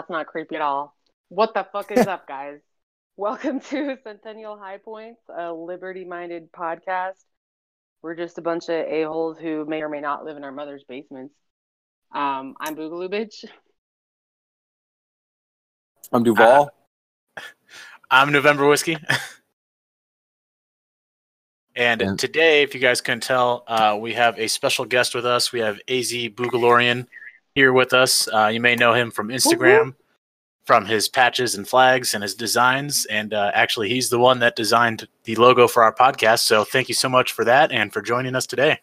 That's not creepy at all. What the fuck is up, guys? Welcome to Centennial High Points, a liberty minded podcast. We're just a bunch of a-holes who may or may not live in our mother's basements. Um, I'm Boogaloo Bitch. I'm Duval. I'm November Whiskey. and, And- today, if you guys can tell, uh, we have a special guest with us. We have AZ Boogalorian here with us. Uh, you may know him from Instagram, from his patches and flags and his designs. And uh, actually, he's the one that designed the logo for our podcast. So thank you so much for that and for joining us today.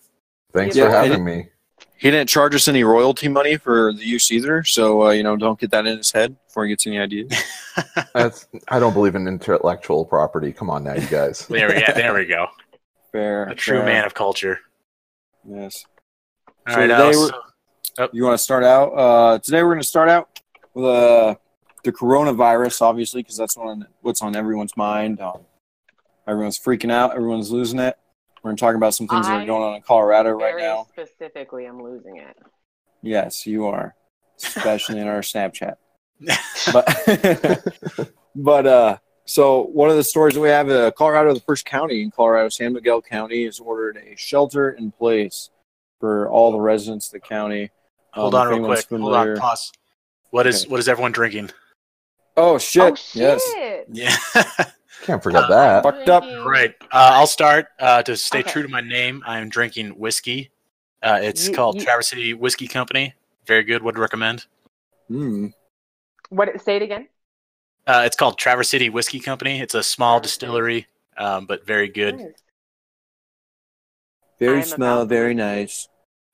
Thanks Yeah, for and having me. he didn't charge us any royalty money for the use either, so uh, you know, don't get that in his head before he gets any ideas. That's I don't believe in intellectual property. Come on now, you guys. There we, yeah, there we go. Fair, A true fair. man of culture. Yes. All So right, today Alice. we're- You want to start out? Uh, today we're going to start out with uh, the coronavirus, obviously, because that's on what's on everyone's mind. Um, everyone's freaking out. Everyone's losing it. We're going to talk about some things that are going on in Colorado right now. specifically, I'm losing it. Yes, you are, especially in our Snapchat. But but uh, so one of the stories that we have, uh, Colorado, the first county in Colorado, San Miguel County, has ordered a shelter in place for all the residents of the county. Hold Um, on real anyone's quick. Hold on. Pause. What is Okay. what is everyone drinking? Oh shit! Oh, shit. Yes. Yeah. Can't forget Uh, that. Fucked up. Right. Uh, I'll start. Uh, to stay Okay. true to my name, I am drinking whiskey. Uh, it's You- called you- Traverse City Whiskey Company. Very good. Would recommend. Mm. What? Say it again. Uh, it's called Traverse City Whiskey Company. It's a small distillery, um, but very good. Nice. Very I'm small, about- very nice.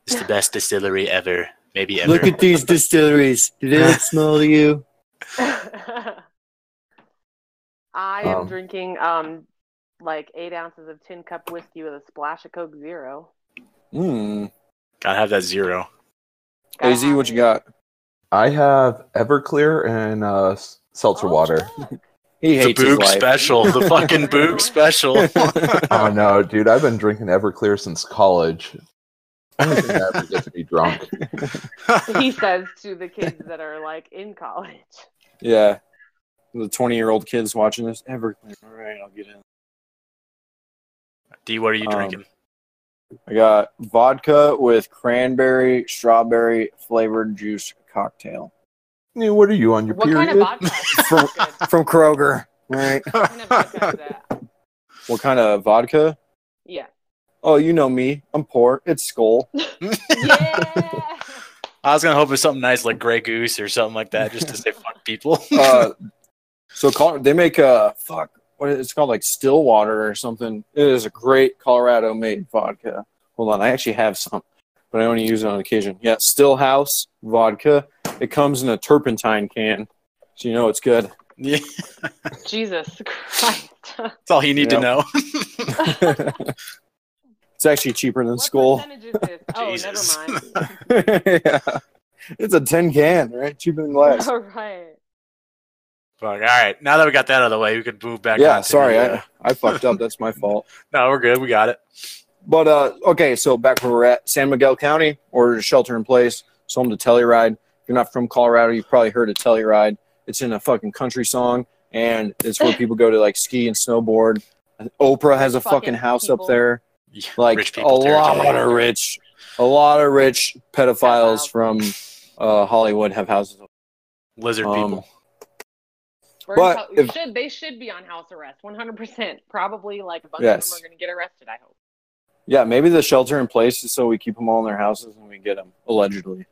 It's the best distillery ever. Maybe ever. Look at these distilleries. Do they look small to you? I am Um, drinking um like eight ounces of tin cup whiskey with a splash of Coke Zero. Mm. Gotta have that zero. Gotta Az, what you got? I have Everclear and uh, seltzer Oh, water. fuck. He The hates his Boog special. The fucking Boog special. oh no, dude! I've been drinking Everclear since college. I don't think I ever get to be drunk. he says to the kids that are like in college. Yeah. The 20 year old kids watching this. Everclear. All right, I'll get in. D, what are you Um, drinking? I got vodka with cranberry, strawberry flavored juice cocktail Hey, what are you on your What period? kind of vodka? From- from Kroger. Right. What kind of vodka that? what kind of vodka? Yeah. Oh, you know me. I'm poor. It's Skol. Yeah. I was gonna hope it's something nice like Grey Goose or something like that, just to say fuck people. Uh, so Col- they make a fuck. What is it's called? Like Stillwater or something. It is a great Colorado made vodka. Hold on, I actually have some, but I only use it on occasion. Yeah, Stillhouse vodka. It comes in a turpentine can, so you know it's good. yeah, Jesus Christ. that's all you need Yep. to know. it's actually cheaper than what Skol. percentage is this? Oh, Jesus. never mind. yeah. It's a tin can, right? Cheaper than glass. All right. Fuck. All right. Now that we got that out of the way, we can move back. Yeah, on sorry, the, uh, I, I fucked up. That's my fault. no, we're good. We got it. But uh, okay, so back where we're at, San Miguel County ordered a shelter in place. It's home to Telluride. If you're not from Colorado, you've probably heard of Telluride. It's in a fucking country song, and it's where people go to like ski and snowboard. Oprah has a Fucking fucking house people. up there. Like a lot territory. of rich, a lot of rich pedophiles Pedophiles. from uh, Hollywood have houses. lizard Um, people. We're But in- if- should they should be on house arrest 100% probably like a bunch Yes. of them are going to get arrested i hope Yeah, maybe the shelter in place is so we keep them all in their houses and we get them allegedly.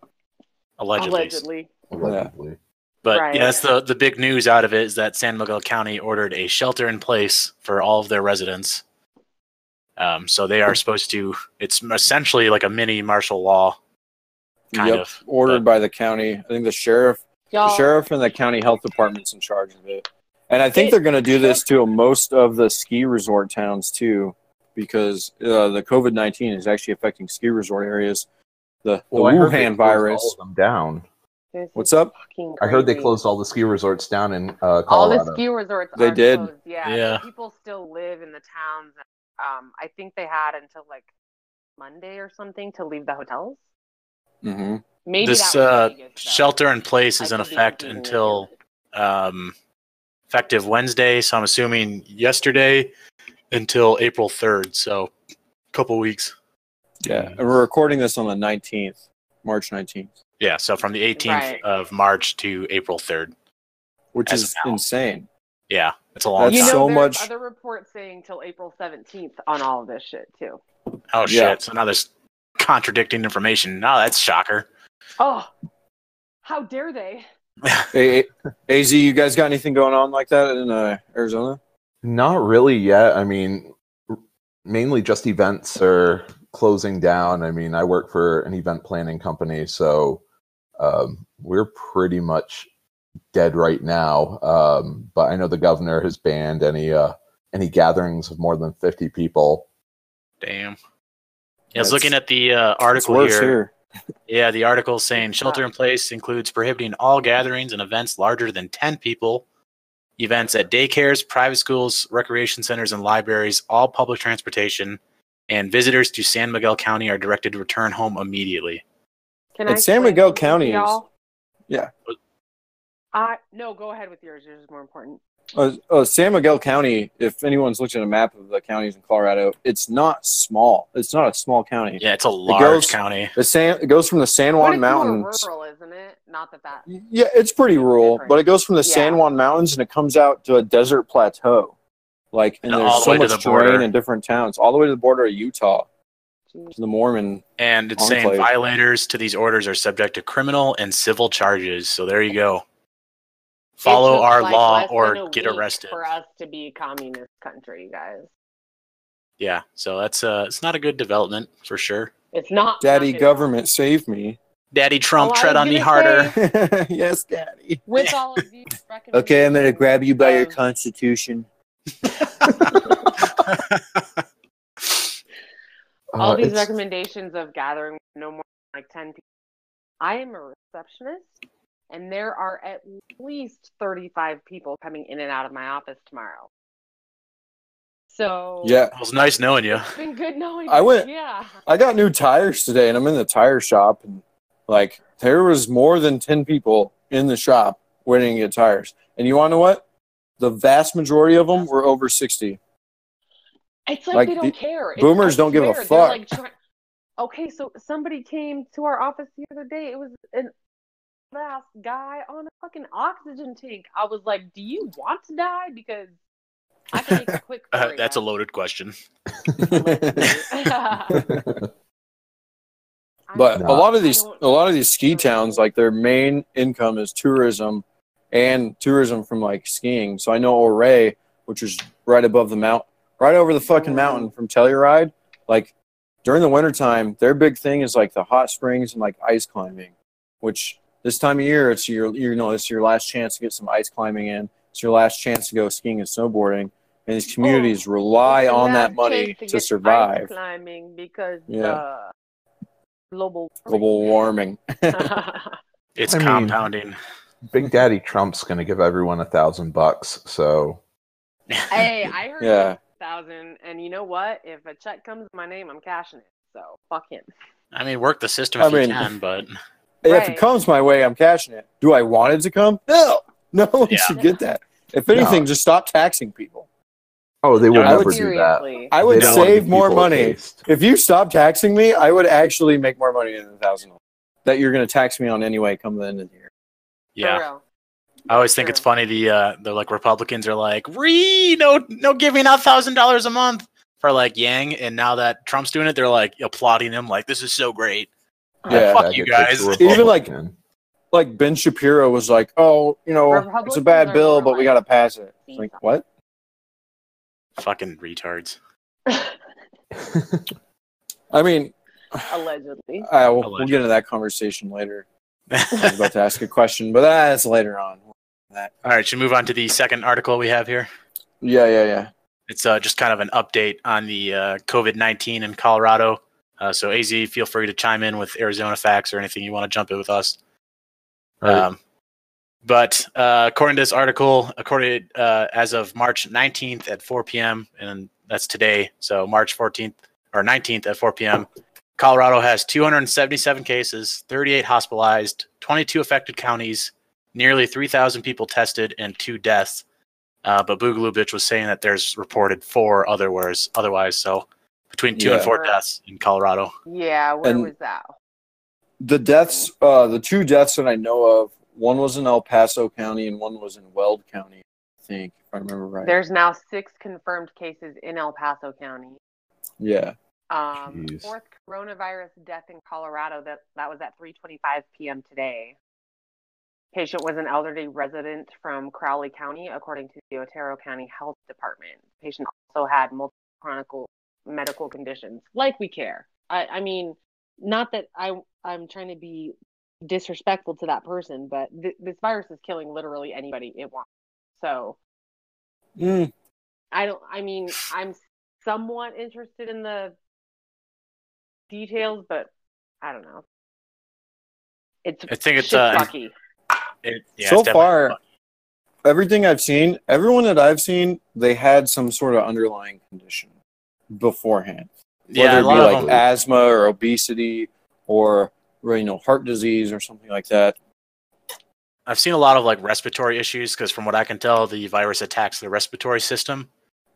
Allegedly. allegedly Allegedly. But Right. yeah, that's the the big news out of it is that San Miguel County ordered a shelter in place for all of their residents. Um, so they are supposed to. It's essentially like a mini martial law, kind Yep, of. ordered by the county. I think the sheriff y'all The sheriff and the county health department's in charge of it. And I think It- they're going to do this to most of the ski resort towns too, because uh, the COVID 19 is actually affecting ski resort areas. The, the Well, I Wuhan virus. all of them down. This What's up? I heard they closed all the ski resorts down in uh, all the ski resorts They did. closed. Yeah, Yeah. people still live in the towns. Um, I think they had until like Monday or something to leave the hotels. Hmm Maybe this that uh, Vegas, shelter in place I is in effect until um, effective Wednesday. So I'm assuming yesterday until April 3rd. So a couple weeks. Yeah, and we're recording this on the 19th, March 19th, Yeah. So from the 18th Right. of March to April 3rd. which is now. insane. Yeah. It's a long That's You time. know, so much- other reports saying till April 17th on all of this shit too. oh, shit. Yeah. So now there's contradicting information. No, that's shocker. Oh, how dare they? Hey, Az, you guys got anything going on like that in uh, Arizona? Not really yet. I mean, r- mainly just events are closing down. I mean, I work for an event planning company, so um, we're pretty much dead right now. Um, but I know the governor has banned any uh, any gatherings of more than fifty people. Damn. Yeah, I was looking at the uh, It's article worse here. here. Yeah, the article saying shelter in place includes prohibiting all gatherings and events larger than 10 people, events at daycares, private schools, recreation centers, and libraries, all public transportation, and visitors to San Miguel County are directed to return home immediately. Can And I San Miguel County is- y'all? yeah. I no, go ahead with yours. Yours is more important. Uh, uh, San Miguel County, if anyone's looked at a map of the counties in Colorado, it's not small. It's not a small county. Yeah, it's a large goes- county. The San, it goes from the San But Juan it's more Mountains. rural, isn't it? Not that that. Yeah, it's pretty rural, different. but it goes from the San Juan Mountains and it comes out to a desert plateau. Like, and And all there's the so way to much the border. terrain in different towns, all the way to the border of Utah, to the Mormon. And it's saying violators to these orders are subject to criminal and civil charges. So there you go. Follow our like, law or get arrested. for us to be a communist country, guys. Yeah, so that's uh, it's not a good development for sure. It's not. Daddy not government, save me. Daddy Trump, Oh, tread on me gonna harder. yes, Daddy. With all of these Okay, I'm gonna grab you by your constitution. all Uh, these it's- recommendations of gathering no more than like 10 people. I am a receptionist, and there are at least 35 people coming in and out of my office tomorrow. So Yeah, It was nice knowing you. it's been good knowing. I you. went- Yeah, I got new tires today, and I'm in the tire shop, and like there was more than ten people in the shop waiting to get tires. And you want to know what? The vast majority of them were over sixty. it's like, Like, they don't the- care. It's- boomers don't give a fuck. like, try- okay, so somebody came to our office the other day. It was an last guy on a fucking oxygen tank. I was like, "Do you want to die?" Because I can make a quick. Uh, you that's a loaded question. But a lot of these, a lot of these ski towns, like their main income is tourism, and tourism from like skiing. So I know Ouray, which is right above the mount, right over the fucking mountain from Telluride. Like during the wintertime, their big thing is like the hot springs and like ice climbing, which this time of year it's your you know it's your last chance to get some ice climbing in. It's your last chance to go skiing and snowboarding. And these communities rely on that money chance to, get ice survive. climbing because Yeah. uh, global Global warming. It's I mean- compounding. Big Daddy Trump's going to give everyone a thousand bucks. So hey, I heard Yeah. thousand, and you know what? If a check comes in my name, I'm cashing it. So fuck him. I mean, work the system I if you mean- can, but If it comes my way, I'm cashing it. Do I want it to come? No. No one Yeah. should get that. If anything, just stop taxing people. oh, they will I never would- do that. I would They don't wanna save more money. If you stop taxing me, I would actually make more money than a thousand that you're going to tax me on anyway come the end of the year. Yeah. I always think it's funny. The uh, the like Republicans are like, re no no giving out thousand dollars a month for like Yang, and now that Trump's doing it, they're like applauding him, like this is so great. Yeah. fuck you guys. Even like- Like Ben Shapiro was like, "Oh, you know, it's a bad bill, but we got to pass it." It's like, what? Fucking retards. I mean, Allegedly. I, we'll, we'll get into that conversation later. I was about to ask a question, but that's later on. All right, should we move on to the second article we have here. Yeah, yeah, yeah. It's uh, just kind of an update on the uh, COVID nineteen in Colorado. Uh, so Az, feel free to chime in with Arizona facts or anything you want to jump in with us. Right. Um, but uh, according to this article, according uh, as of March 19th at 4 p.m., and that's today, so March 14th or 19th at 4 p.m., Colorado has 277 cases, 38 hospitalized, 22 affected counties, nearly 3,000 people tested, and two deaths. Uh, but Boogaloo Bitch was saying that there's reported four otherwise. Otherwise, so between two and four deaths in Colorado. Yeah, where And- was that? The deaths, uh, the two deaths that I know of, one was in El Paso County and one was in Weld County, I think, if I remember right. There's now six confirmed cases in El Paso County. yeah. Um, Jeez. fourth coronavirus death in Colorado. That that was at 3:25 p.m. today. Patient was an elderly resident from Crowley County, according to the Otero County Health Department. Patient also had multiple chronic medical conditions. Like we care. I, I mean, not that I I'm trying to be disrespectful to that person, but th- this virus is killing literally anybody it wants. So Mm, I don't. I mean, I'm somewhat interested in the details, but I don't know. It's I think it's uh, fucky. it, yeah, so it's definitely- far, everything I've seen, everyone that I've seen, they had some sort of underlying condition beforehand. yeah, Whether a it be like them. asthma or obesity or you know heart disease or something like that. I've seen a lot of like respiratory issues because, from what I can tell, the virus attacks the respiratory system.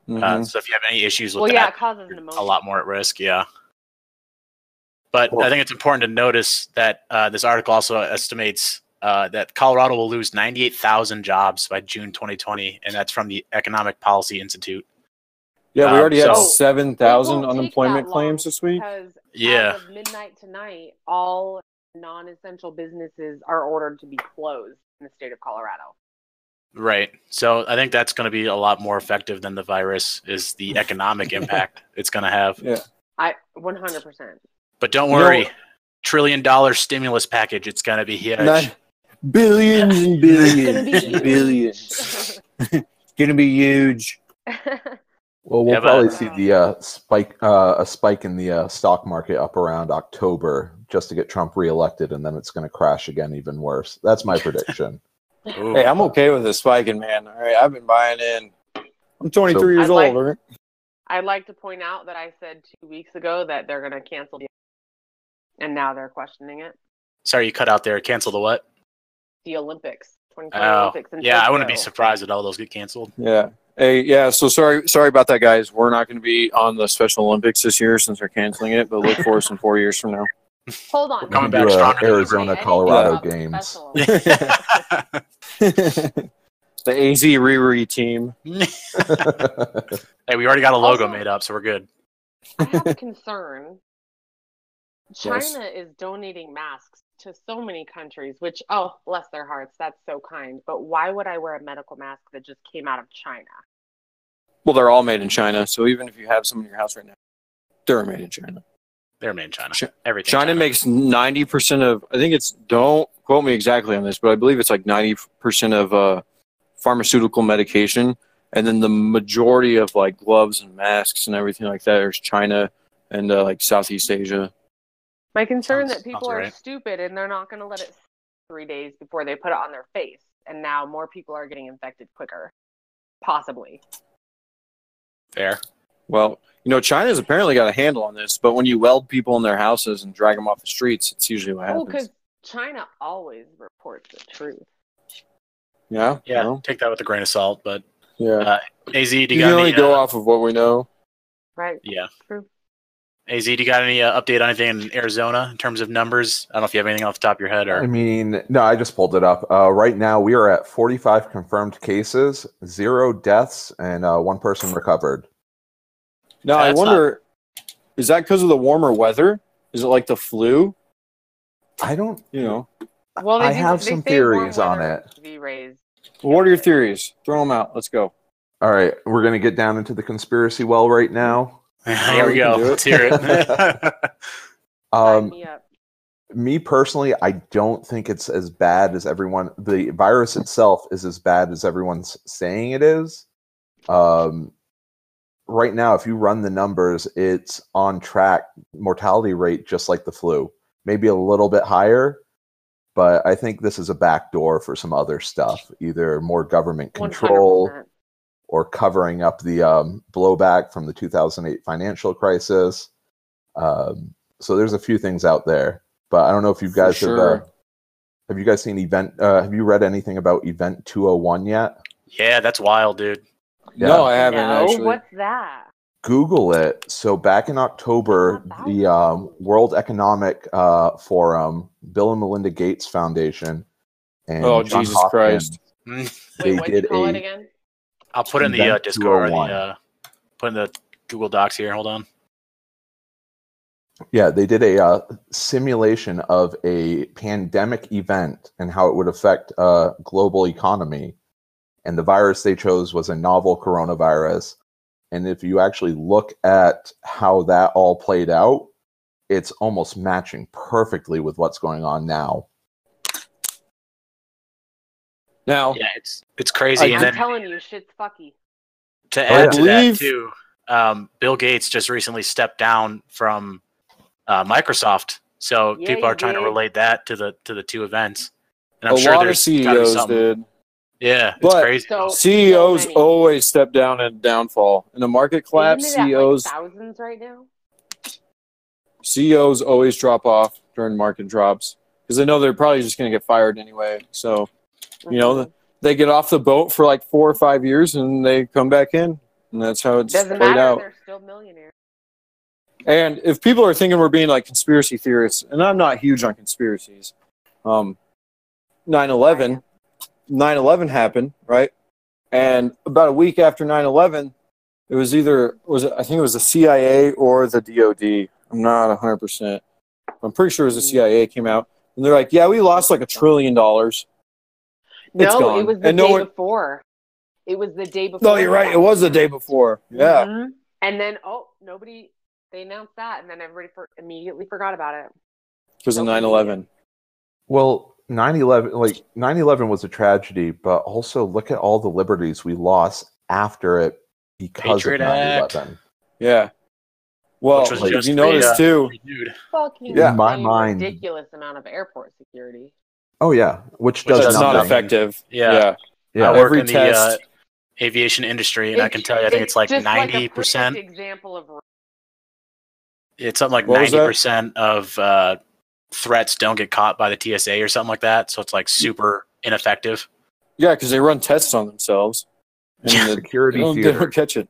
Uh, Mhm. so if you have any issues with Well, yeah, that, it causes you're pneumonia. a lot more at risk. Yeah. But Well- I think it's important to notice that uh, this article also estimates uh, that Colorado will lose 98,000 jobs by June 2020, and that's from the Economic Policy Institute. Yeah, we um, already had so- seven thousand It won't take unemployment claims this week. Because Yeah. as of midnight tonight, all non-essential businesses are ordered to be closed in the state of Colorado. Right. So I think that's going to be a lot more effective than the virus is the economic impact it's going to have. Yeah, I 100. percent But don't You know- worry, trillion dollar stimulus package. It's going to be huge. Not- billions and billions It's and billions. Gonna be huge. Well, we'll Yeah, but- probably see the uh, spike, uh, a spike in the uh, stock market up around October just to get Trump reelected, and then it's going to crash again even worse. That's my prediction. Hey, I'm okay with this spiking, man. All right, I've been buying in. I'm 23 years I'd like- old. I'd like to point out that I said two weeks ago that they're going to cancel the, and now they're questioning it. Sorry, you cut out there. Cancel the what? The Olympics, 2020 Oh, Olympics. In yeah. I wouldn't be surprised at all those get canceled. Yeah. Hey, yeah. So sorry, sorry about that, guys. We're not going to be on the Special Olympics this year since they're canceling it. But look for us in four years from now. Hold on. Coming back stronger than Arizona, Colorado games. the AZ Riri team. hey, we already got a logo Also- made up, so we're good. I have a concern. China Yes. is donating masks to so many countries, which, oh, bless their hearts, that's so kind. But why would I wear a medical mask that just came out of China? Well, they're all made in China. So even if you have some in your house right now, they're made in China. They're made in China. Chi- Everything. China makes 90% of, I think it's, don't quote me exactly on this, but I believe it's like 90% of uh, pharmaceutical medication. And then the majority of like gloves and masks and everything like that is China and uh, like Southeast Asia. My concern Sounds- that people sounds are right. stupid and they're not going to let it three days before they put it on their face. And now more people are getting infected quicker. Possibly. Fair. Well, you know, China's apparently got a handle on this, but when you weld people in their houses and drag them off the streets, it's usually what happens. Oh, because China always reports the truth. yeah, Yeah, well, take that with a grain of salt. But yeah. Uh, AZ, do you, you got can only any? go uh, off of what we know. Right? yeah. True. AZ, do you got any uh, update on anything in Arizona in terms of numbers? I don't know if you have anything off the top of your head I mean, no, I just pulled it up. Uh, right now, we are at 45 confirmed cases, zero deaths, and uh, one person recovered. Now, I That's not- wonder, is that because of the warmer weather? Is it like the flu? I don't. You know, Well, they I do- have they some theories on it. UV rays. well, what are your theories? Throw them out. Let's go. All right, we're gonna get down into the conspiracy well right now. Here we we go. do it. Let's hear it. Um, me me personally, I don't think it's as bad as everyone. The virus itself is as bad as everyone's saying it is. Um, right now, if you run the numbers, it's on track mortality rate just like the flu, maybe a little bit higher. But I think this is a backdoor for some other stuff, either more government control 100%. Or covering up the um, blowback from the 2008 financial crisis. Um, so there's a few things out there, but I don't know if you guys have. Uh, have you guys seen event? Uh, have you read anything about Event 201 yet? Yeah, that's wild, dude. No, I haven't no, actually. what's that? Google it. So back in October, the um, World Economic uh, Forum, Bill and Melinda Gates Foundation, and Oh, John Jesus Hopkins, Christ. Mm, Wait, They you did call it a- again? I'll put in the uh, Discord or the uh, put in the Google Docs here. Hold on. Yeah, they did a uh, simulation of a pandemic event and how it would affect uh, global economy. And the virus they chose was a novel coronavirus. And if you actually look at how that all played out, it's almost matching perfectly with what's going on now. Now, Yeah, it's it's crazy. I- and I'm then telling you, shit's fucky. to Oh, add yeah. to that too, um, Bill Gates just recently stepped down from uh, Microsoft. So Yeah, people are trying to relate that to the to the two events. And I'm sure lot of there's gotta CEOs something. did. Yeah, it's But- crazy. So CEOs so always step down and downfall. In a market collapse, Isn't at, like, CEOs thousands right now. CEOs always drop off during market drops because they know they're probably just going to get fired anyway. So you know Mhm. they get off the boat for like four or five years and they come back in, and that's how it's doesn't played matter. out. They're still millionaires. And if people are thinking we're being like conspiracy theorists, and I'm not huge on conspiracies, um, 9/11, 9/11 happened, right? And about a week after 9/11, it was either was it, I think it was the CIA or the DoD. I'm not 100. percent I'm pretty sure it was the CIA came out, and they're like, "Yeah, we lost like a trillion dollars." It's no, gone. it was the And no day one- before. It was the day before. No, you're right. It was the day before. Yeah. Mhm. And then oh, nobody. They announced that, and then everybody for, immediately forgot about it. because of Nobody 9/11. Well, 9/11 like 9/11 was a tragedy, but also look at all the liberties we lost after it because Patriot of 9/11. Yeah. Well, Which was if just you the, notice uh, too, Dude, Fucking Yeah. In my mind- ridiculous amount of airport security. Oh yeah, which Which does that's not nothing. effective. Yeah. yeah. Yeah, I work every in the test- uh, aviation industry, and I can tell you, I think it's like just like ninety percent. perfect example of It's something like What was that? ninety percent of uh, threats don't get caught by the TSA or something like that. So it's like super ineffective. Yeah, because they run tests on themselves. And Yeah. the- security they don't, they theater. don't catch it.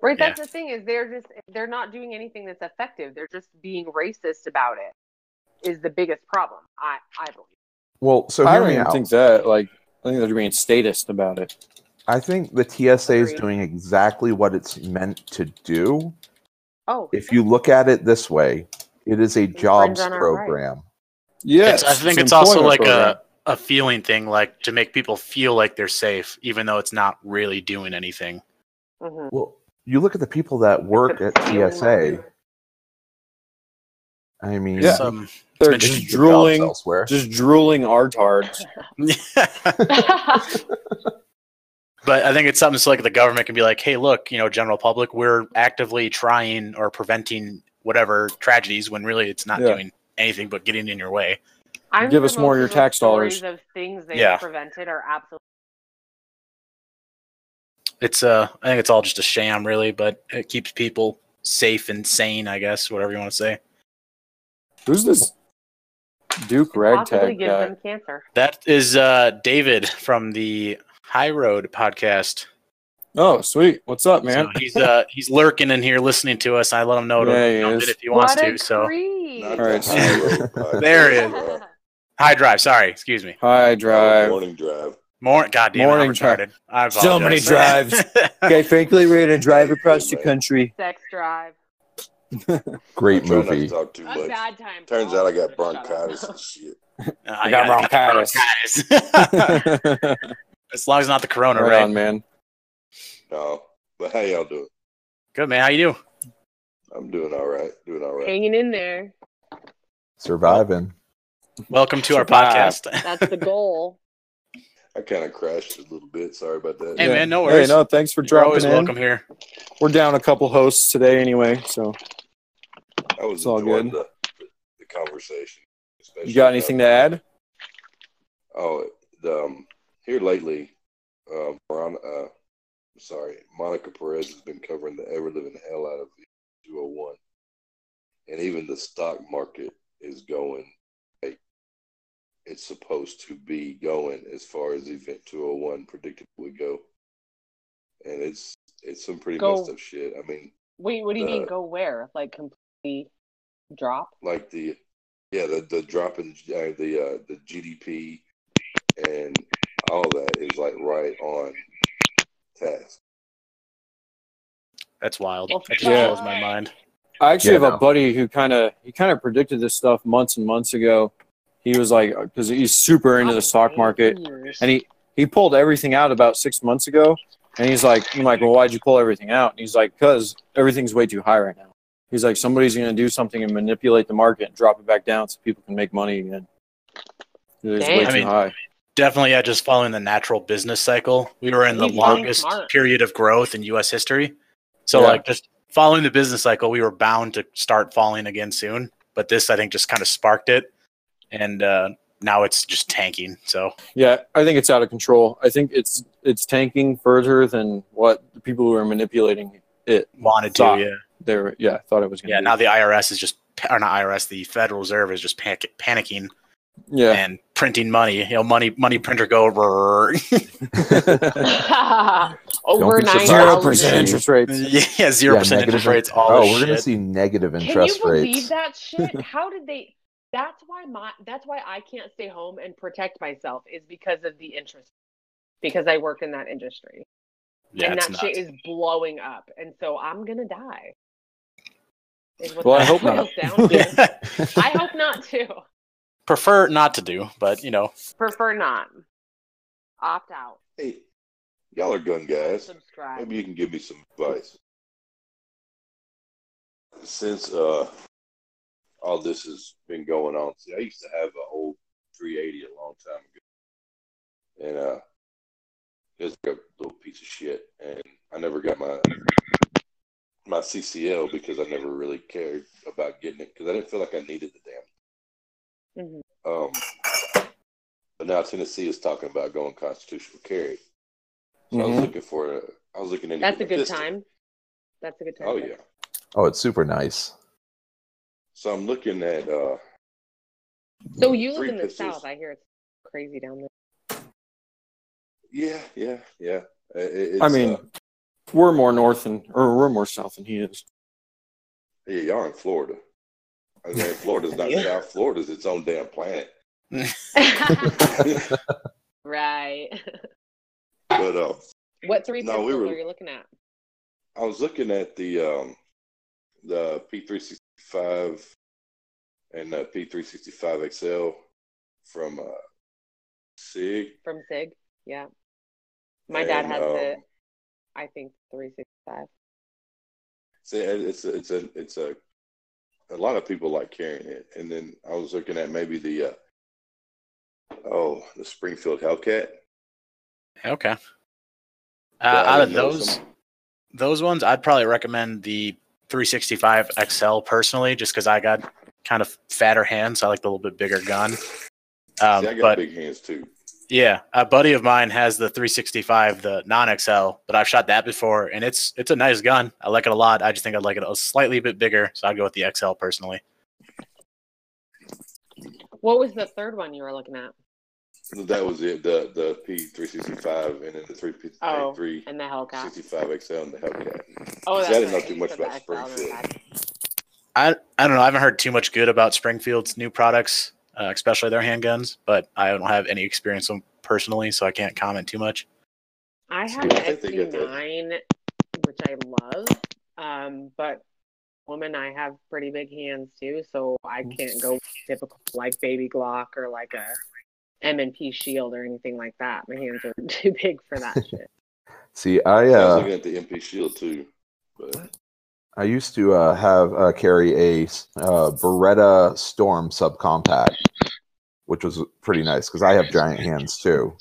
Right, Yeah. that's the thing is they're just they're not doing anything that's effective. They're just being racist about it. Is the biggest problem. I I believe. Well, so I hear don't even think that. Like, I think they're being statist about it. I think the TSA is doing exactly what it's meant to do. Oh, If you look at it this way, it is a jobs on our program. Yes, It's- I think an it's also like program. a, a feeling thing, like to make people feel like they're safe, even though it's not really doing anything. mhm. Well, you look at the people that work at TSA. I mean, Yeah. It's, They're just they could get jobs drooling, elsewhere. just drooling artards. but I think it's something so like the government can be like, hey, look, you know, general public, we're actively trying or preventing whatever tragedies when really it's not Yeah. doing anything but getting in your way. I'm Give us more of your tax dollars. stories Of things they Yeah. prevented are absolutely. It's uh I think it's all just a sham really, but it keeps people safe and sane, I guess, whatever you want to say. Who's this Duke Possibly Ragtag gives guy? them cancer. That is uh David from the High Road podcast. Oh, sweet. What's up, man? So he's uh he's lurking in here listening to us. I let him know to Yeah, he jump is. if he wants what to. a So creep. Not All right, the high There it is. high drive, sorry, excuse me. High drive. Morning drive. More goddamn Morning I'm drive. retarded. I So many drives. Okay, frankly, we're gonna drive across the country. Sex drive. Great I try not to movie. talk too A much. bad time. Turns out I got bronchitis and shit. I got bronchitis. bronchitis. as long as not the corona, right right? on, man. No, but how y'all doing? Good man. How you do? I'm doing all right. Doing all right. Hanging in there. Surviving. Welcome to our podcast. That's the goal. I kind of crashed a little bit. Sorry about that. Hey, man, no worries. Hey, no, thanks for You're dropping always in. welcome here. We're down a couple hosts today, anyway. So, I was It's all good. the, the conversation. you got about- anything to add? Oh, the, um, here lately, um, Veron- uh, sorry, Monica Perez has been covering the ever living hell out of the 201. and even the stock market is going like it's supposed to be going as far as Event 201 predicted would go, and it's it's some pretty Go- messed up shit. I mean, Wait, what do you mean go where? Like completely drop? like the yeah the the drop in uh, the uh, the GDP and all that is like right on task. That's wild. Well, That just Yeah. blows my mind. I actually Yeah, have no. a buddy who kind of he kind of predicted this stuff months and months ago. He was like, uh, because he's super into the stock market, and he he pulled everything out about six months ago. And he's like, I'm like, well, why'd you pull everything out? And he's like, because everything's way too high right now. He's like, somebody's going to do something and manipulate the market and drop it back down so people can make money again. It's way too I mean, high. Definitely, yeah, just following the natural business cycle. We were in the He's longest period of growth in U.S. history. So, Yeah. like, just following the business cycle, we were bound to start falling again soon. But this, I think, just kind of sparked it, and uh, now it's just tanking. So, Yeah, I think it's out of control. I think it's it's tanking further than what the people who are manipulating it. wanted to, yeah, They were, yeah, thought it was going to yeah. be. Now the IRS is just, or not IRS, the Federal Reserve is just panic, panicking yeah. and printing money. You know, money, money printer go over. Over be nine surprised. Zero thousand. percent interest rates. yeah, zero Yeah, percent negative interest rates. All oh, this we're gonna see negative interest rates. Can you interest believe rates. that shit? How did they? That's why my. That's why I can't stay home and protect myself is because of the interest. Because I work in that industry, Yeah, and it's that shit is blowing up, and so I'm gonna die. Well, I hope not. down to. Yeah. I hope not too. Prefer not to do, but you know, Prefer not. Opt out. Hey, y'all are gun guys. Subscribe. Maybe you can give me some advice. Since uh, all this has been going on, see, I used to have an old 380 a long time ago, and uh, it was like a little piece of shit, and I never got my my CCL because I never really cared about getting it because I didn't feel like I needed the damn. Mhm. Um, but now Tennessee is talking about going constitutional carry. So I was Mhm. looking for a, I was looking into That's a good pistol. time. That's a good time. Oh yeah. Oh, it's super nice. So I'm looking at uh So you live in the pistols. south. I hear it's crazy down there. yeah, yeah, yeah. It- I mean, uh, we're more north than, or we're more south than he is. yeah, y'all in Florida. I mean, Florida's not Yeah. South. Florida's its own damn planet. right. But uh, What three No, pistols we were- are you looking at? I was looking at the um the P365 and the P365 XL from uh Sig. From Sig? Yeah. My dad and, has the, um, I think, 365. See, it's a, it's a it's a a lot of people like carrying it, and then I was looking at maybe the uh, oh the Springfield Hellcat. okay. Uh, out of those, some- those ones, I'd probably recommend the 365 XL personally, just because I got kind of fatter hands. I like the little bit bigger gun. Um, See, I got but big hands too. yeah, a buddy of mine has the 365, the non XL, but I've shot that before, and it's it's a nice gun. I like it a lot. I just think I'd like it a slightly bit bigger, so I'd go with the XL personally. What was the third one you were looking at? That was it. The the P365 and then the three P Oh, three And the Hellcat. 65 XL and the Hellcat. Oh, that's I didn't know right. too You much about the XL and Springfield. I I don't know. I haven't heard too much good about Springfield's new products, uh, especially their handguns, but I don't have any experience with them personally, so I can't comment too much. I have I an think they got that- SC9, which I love. Um, but woman, I have pretty big hands too, so I can't go typical like baby Glock or like a M and P Shield or anything like that. My hands are too big for that shit. See, I I was uh, looking at the MP Shield too. But I used to uh, have uh, carry a uh, Beretta Storm subcompact, which was pretty nice because I have giant hands too.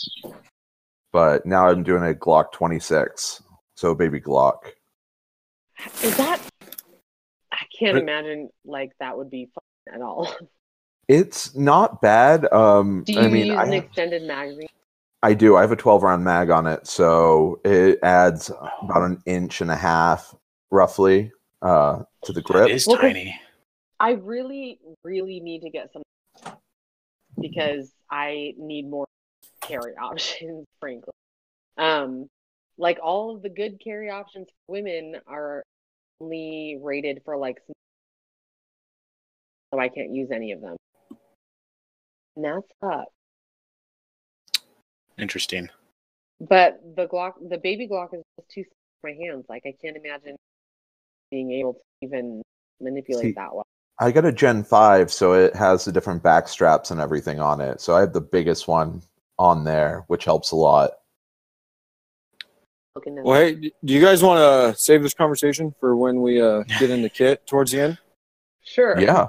But now I'm doing a Glock 26, so baby Glock. Is that? I can't imagine like that would be fun at all. It's not bad. Um, Do you I mean, use I, an have- extended magazine? I do. I have a 12 round mag on it, so it adds about an inch and a half, roughly, uh, to the grip. It is Well, 'cause- tiny. I really, really need to get some because I need more carry options, frankly. Um, like all of the good carry options for women are only rated for like, so I can't use any of them. And that's up. Interesting. But the Glock, the baby Glock is just too small for my hands. Like I can't imagine being able to even manipulate See, that well. I got a Gen 5, so it has the different back straps and everything on it. So I have the biggest one on there, which helps a lot. Looking at Well, hey, do you guys want to save this conversation for when we uh, get into kit towards the end? sure. Yeah.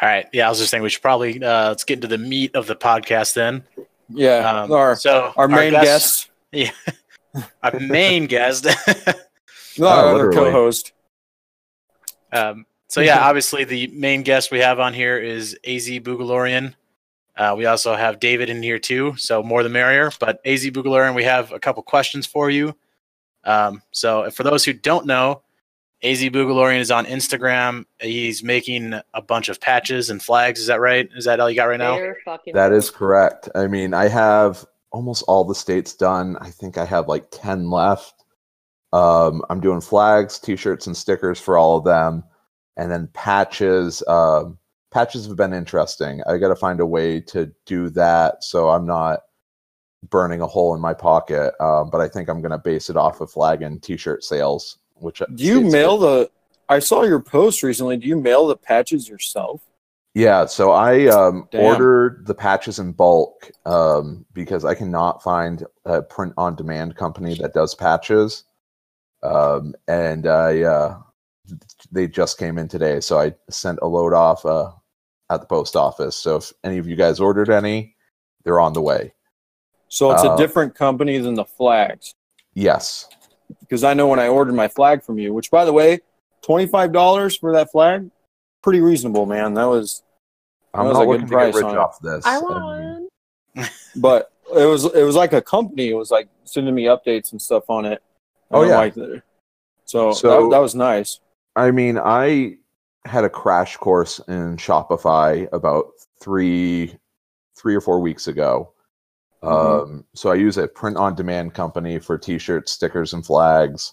All right. Yeah, I was just saying we should probably uh, let's get into the meat of the podcast then. Yeah, Um, our so our main guest, yeah, our main guest. no, Oh, our other literally. co-host. um, so yeah, obviously the main guest we have on here is Az Boogalorian. Uh, we also have David in here too, so more the merrier. But Az Boogalorian, we have a couple questions for you. Um, so for those who don't know, Az Boogalorian is on Instagram. He's making a bunch of patches and flags. Is that right? Is that all you got right now? That is correct. I mean, I have almost all the states done. I think I have like 10 left. Um, I'm doing flags, t shirts, and stickers for all of them. And then patches. Um, patches have been interesting. I got to find a way to do that so I'm not burning a hole in my pocket. Um, but I think I'm going to base it off of flag and t shirt sales. Which Do you mail get- the? I saw your post recently. Do you mail the patches yourself? Yeah, so I um, ordered the patches in bulk um, because I cannot find a print on demand company that does patches. Um, and I, uh, they just came in today, so I sent a load off uh, at the post office. So if any of you guys ordered any, they're on the way. So it's a Uh, different company than the flags. Yes. Because I know when I ordered my flag from you, which by the way, twenty five dollars for that flag, pretty reasonable, man. That was, I'm was not a good looking to price get rich off this. I I want mean, one. but it was it was like a company. It was like sending me updates and stuff on it. Oh, yeah. like uh, that. So, So- that, that was nice. I mean, I had a crash course in Shopify about three, three or four weeks ago. Mhm. Um, so I use a print-on-demand company for T-shirts, stickers, and flags.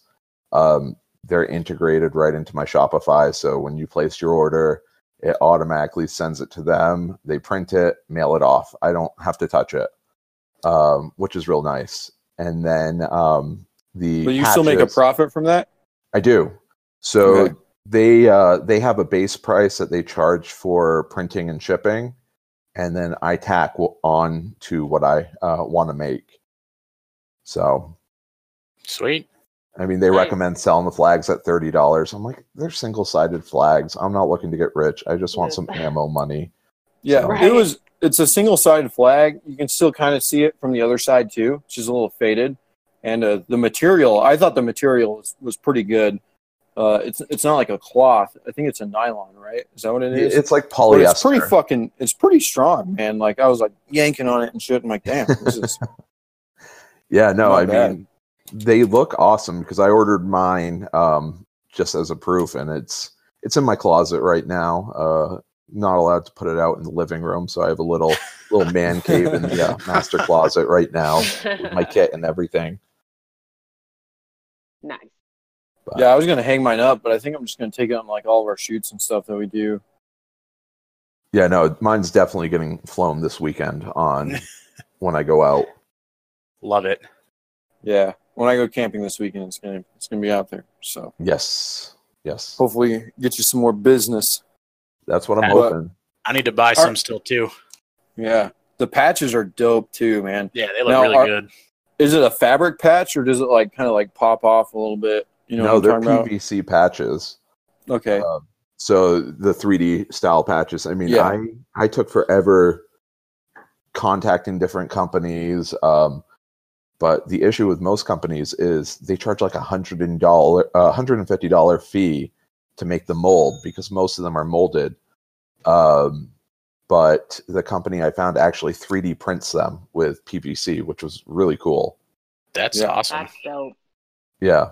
Um, they're integrated right into my Shopify. So when you place your order, it automatically sends it to them. They print it, mail it off. I don't have to touch it, um, which is real nice. And then um, the But you still make a profit from that. I do. So Okay. they uh, they have a base price that they charge for printing and shipping, and then I tack on to what I uh, want to make. So Sweet. I mean, they Nice. recommend selling the flags at thirty dollars. I'm like, they're single sided flags. I'm not looking to get rich. I just want some ammo money. Yeah, So- it was. It's a single sided flag. You can still kind of see it from the other side too, which is a little faded. And uh, the material, I thought the material was, was pretty good. Uh, it's it's not like a cloth. I think it's a nylon, right? Is that what it is? It's like polyester. But it's pretty fucking. It's pretty strong, man. Like I was like yanking on it and shit. I'm like, damn, this is yeah, no, I bad. mean, they look awesome because I ordered mine um, just as a proof, and it's it's in my closet right now. Uh, not allowed to put it out in the living room, so I have a little little man cave in the uh, master closet right now with my kit and everything. nice. But, yeah. I was gonna hang mine up, but I think I'm just gonna take it on like all of our shoots and stuff that we do. yeah, no, mine's definitely getting flown this weekend on when I go out. Love it. Yeah, when I go camping this weekend, it's gonna it's gonna be out there. So Yes, yes, hopefully get you some more business. that's what I'm And- hoping. I need to buy Are- some still too. Yeah, the patches are dope too, man. Yeah, they look Now, really are- good. Is it a fabric patch or does it like kind of like pop off a little bit? You know no, they're I'm talking PVC patches. Okay. Um, so the 3D style patches. I mean, Yeah. I I took forever contacting different companies. Um, but the issue with most companies is they charge like a hundred and dollar, a hundred and fifty dollar fee to make the mold because most of them are molded. Um, but the company I found actually 3D prints them with PVC, which was really cool. That's Yeah. awesome. That's dope. Yeah,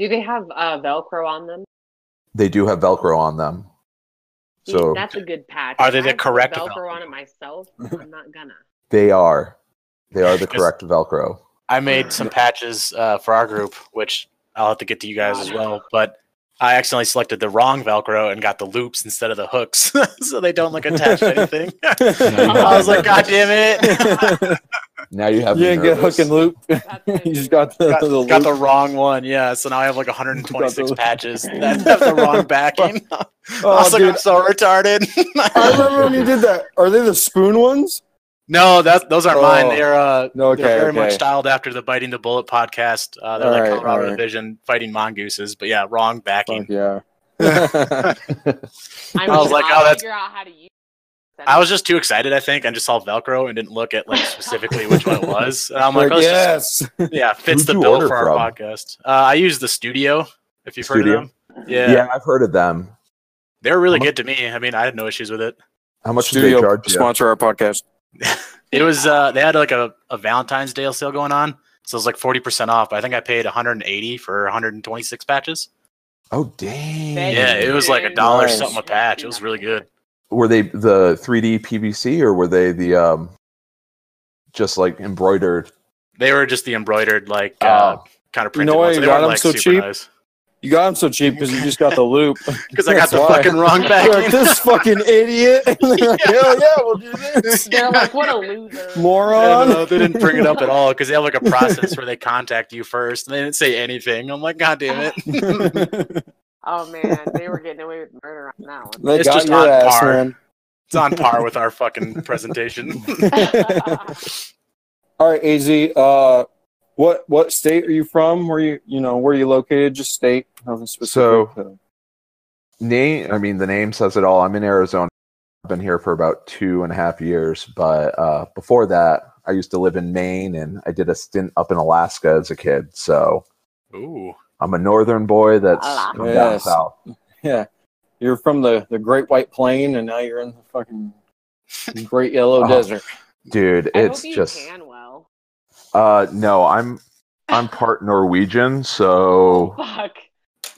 Do they have uh, Velcro on them? they do have Velcro on them. So that's a good patch. Are they If the I correct Velcro Velcro? on it myself? I'm not gonna. they are, they are the correct Velcro. I made some patches uh, for our group, which I'll have to get to you guys as well. But I accidentally selected the wrong Velcro and got the loops instead of the hooks, so they don't like attach to anything. I was like, God damn it! Now you have you me didn't get hook and loop. You just got the, got, the got the wrong one. Yeah, so now I have like 126 the- patches that have the wrong backing. I Oh, was like, dude, I'm so retarded. I remember when you did that. Are they the spoon ones? no, that those aren't mine. Oh. They're uh, Okay, they're very much styled after the Biting the Bullet podcast. Uh, they're All like right, Colorado all right. Division fighting mongooses, but yeah, wrong backing. Fuck yeah. I, I was like, oh, that's- figure out how to use. I was just too excited, I think, and just saw Velcro and didn't look at like specifically which one it was. And I'm like, Like, oh, it's just- yes. yeah, fits the bill for our from? podcast. Uh, I use the Studio. If you've Studio? heard of them, yeah, yeah, I've heard of them. they were really How good to me. I mean, I had no issues with it. How much did they charge you? sponsor our podcast. It was uh, they had like a, a Valentine's Day sale going on, so it was like forty percent off. But I think I paid 180 for 126 patches. Oh dang! Yeah, it was like a dollar Nice. something a patch. It was really good. Were they the 3D PVC or were they the um, just like embroidered? They were just the embroidered like uh, Oh. kind of You printed know why ones. you got weren't, 'em like, so cheap? nice. You got them so cheap because you just got the loop. because I got the why. fucking wrong You're like, this fucking idiot. And they're like, Hell yeah, we'll do this. They're like, what a loser. I don't Moron. know, they didn't bring it up at all because they have like a process where they contact you first and they didn't say anything. I'm like, God damn it. Oh man, they were getting away with murder on that one. they It's got just your on ass, par. man. It's on par with our fucking presentation. All right, Az. Uh, what what state are you from? Where you you know where you located? Just state. Nothing specific. So- Name, I mean, the name says it all. I'm in Arizona. I've been here for about two and a half years, but uh, before that, I used to live in Maine, and I did a stint up in Alaska as a kid. So Ooh. I'm a northern boy that's Alaska. come down south. yeah, you're from the the Great White Plain, and now you're in the fucking Great Yellow Oh. Desert. Dude, I it's hope you just can well. uh no, I'm I'm part Norwegian, so Fuck.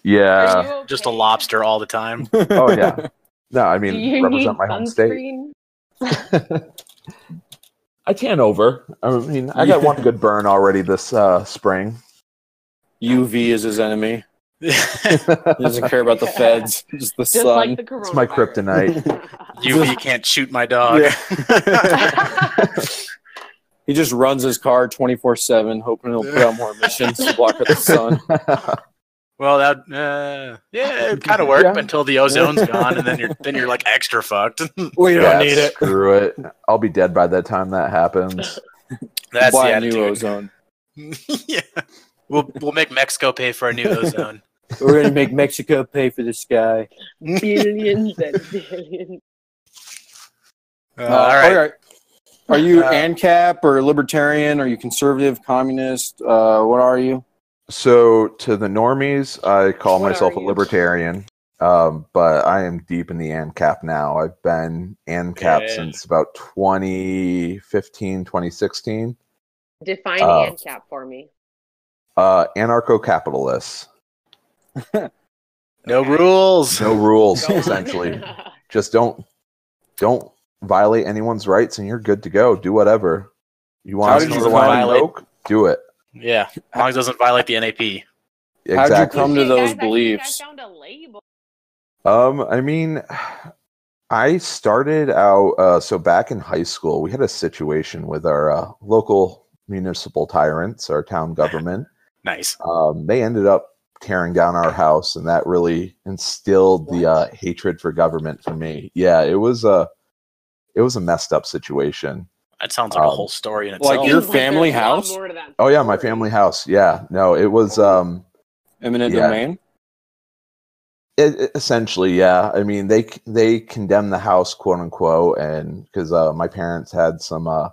yeah. Are you Just a lobster all the time. Oh yeah. No, I Do mean you need represent my home state. I can over. I mean, I got one good burn already this uh, spring. UV is his enemy. He doesn't care about the feds, just the Just sun. like the coronavirus. my kryptonite. UV can't shoot my dog. he just runs his car 24 7, hoping he'll put out more emissions to block out the sun. Well, that uh, yeah, it kind of worked Yeah. until the ozone's gone, and then you're then you're like extra fucked. We don't Yeah, need it. Screw it. I'll be dead by the time that happens. That's Buy the a new ozone. yeah, we'll we'll make Mexico pay for a new ozone. We're going to make Mexico pay for the sky. billions and billions. Uh, all right. Are you Uh, ANCAP or libertarian? Are you conservative, communist? Uh, what are you? So, to the normies, I call What myself a libertarian, um, but I am deep in the ANCAP now. I've been ANCAP Yeah. since about 2015, 2016. Define Uh, ANCAP for me. Uh, Anarcho capitalists. No rules. No rules, essentially. Just don't don't violate anyone's rights and you're good to go. Do whatever. You How want did to you the wine and violate- coke? Do it. Yeah, as long as it doesn't violate the NAP. Exactly. How'd you come to those guys, I think beliefs? I found a label. Um, I mean, I started out uh, so back in high school. We had a situation with our uh, local municipal tyrants, our town government. Nice. Um, they ended up tearing down our house, and that really instilled the uh, hatred for government for me. Yeah, it was a it was a messed up situation. That sounds like a Um, whole story in like your family there's a lot house? more to that Oh yeah, my family house. Yeah, no, it was um Eminent Yeah. domain? It, it- essentially, yeah. I mean, they they condemned the house, quote unquote, and because uh, my parents had some uh,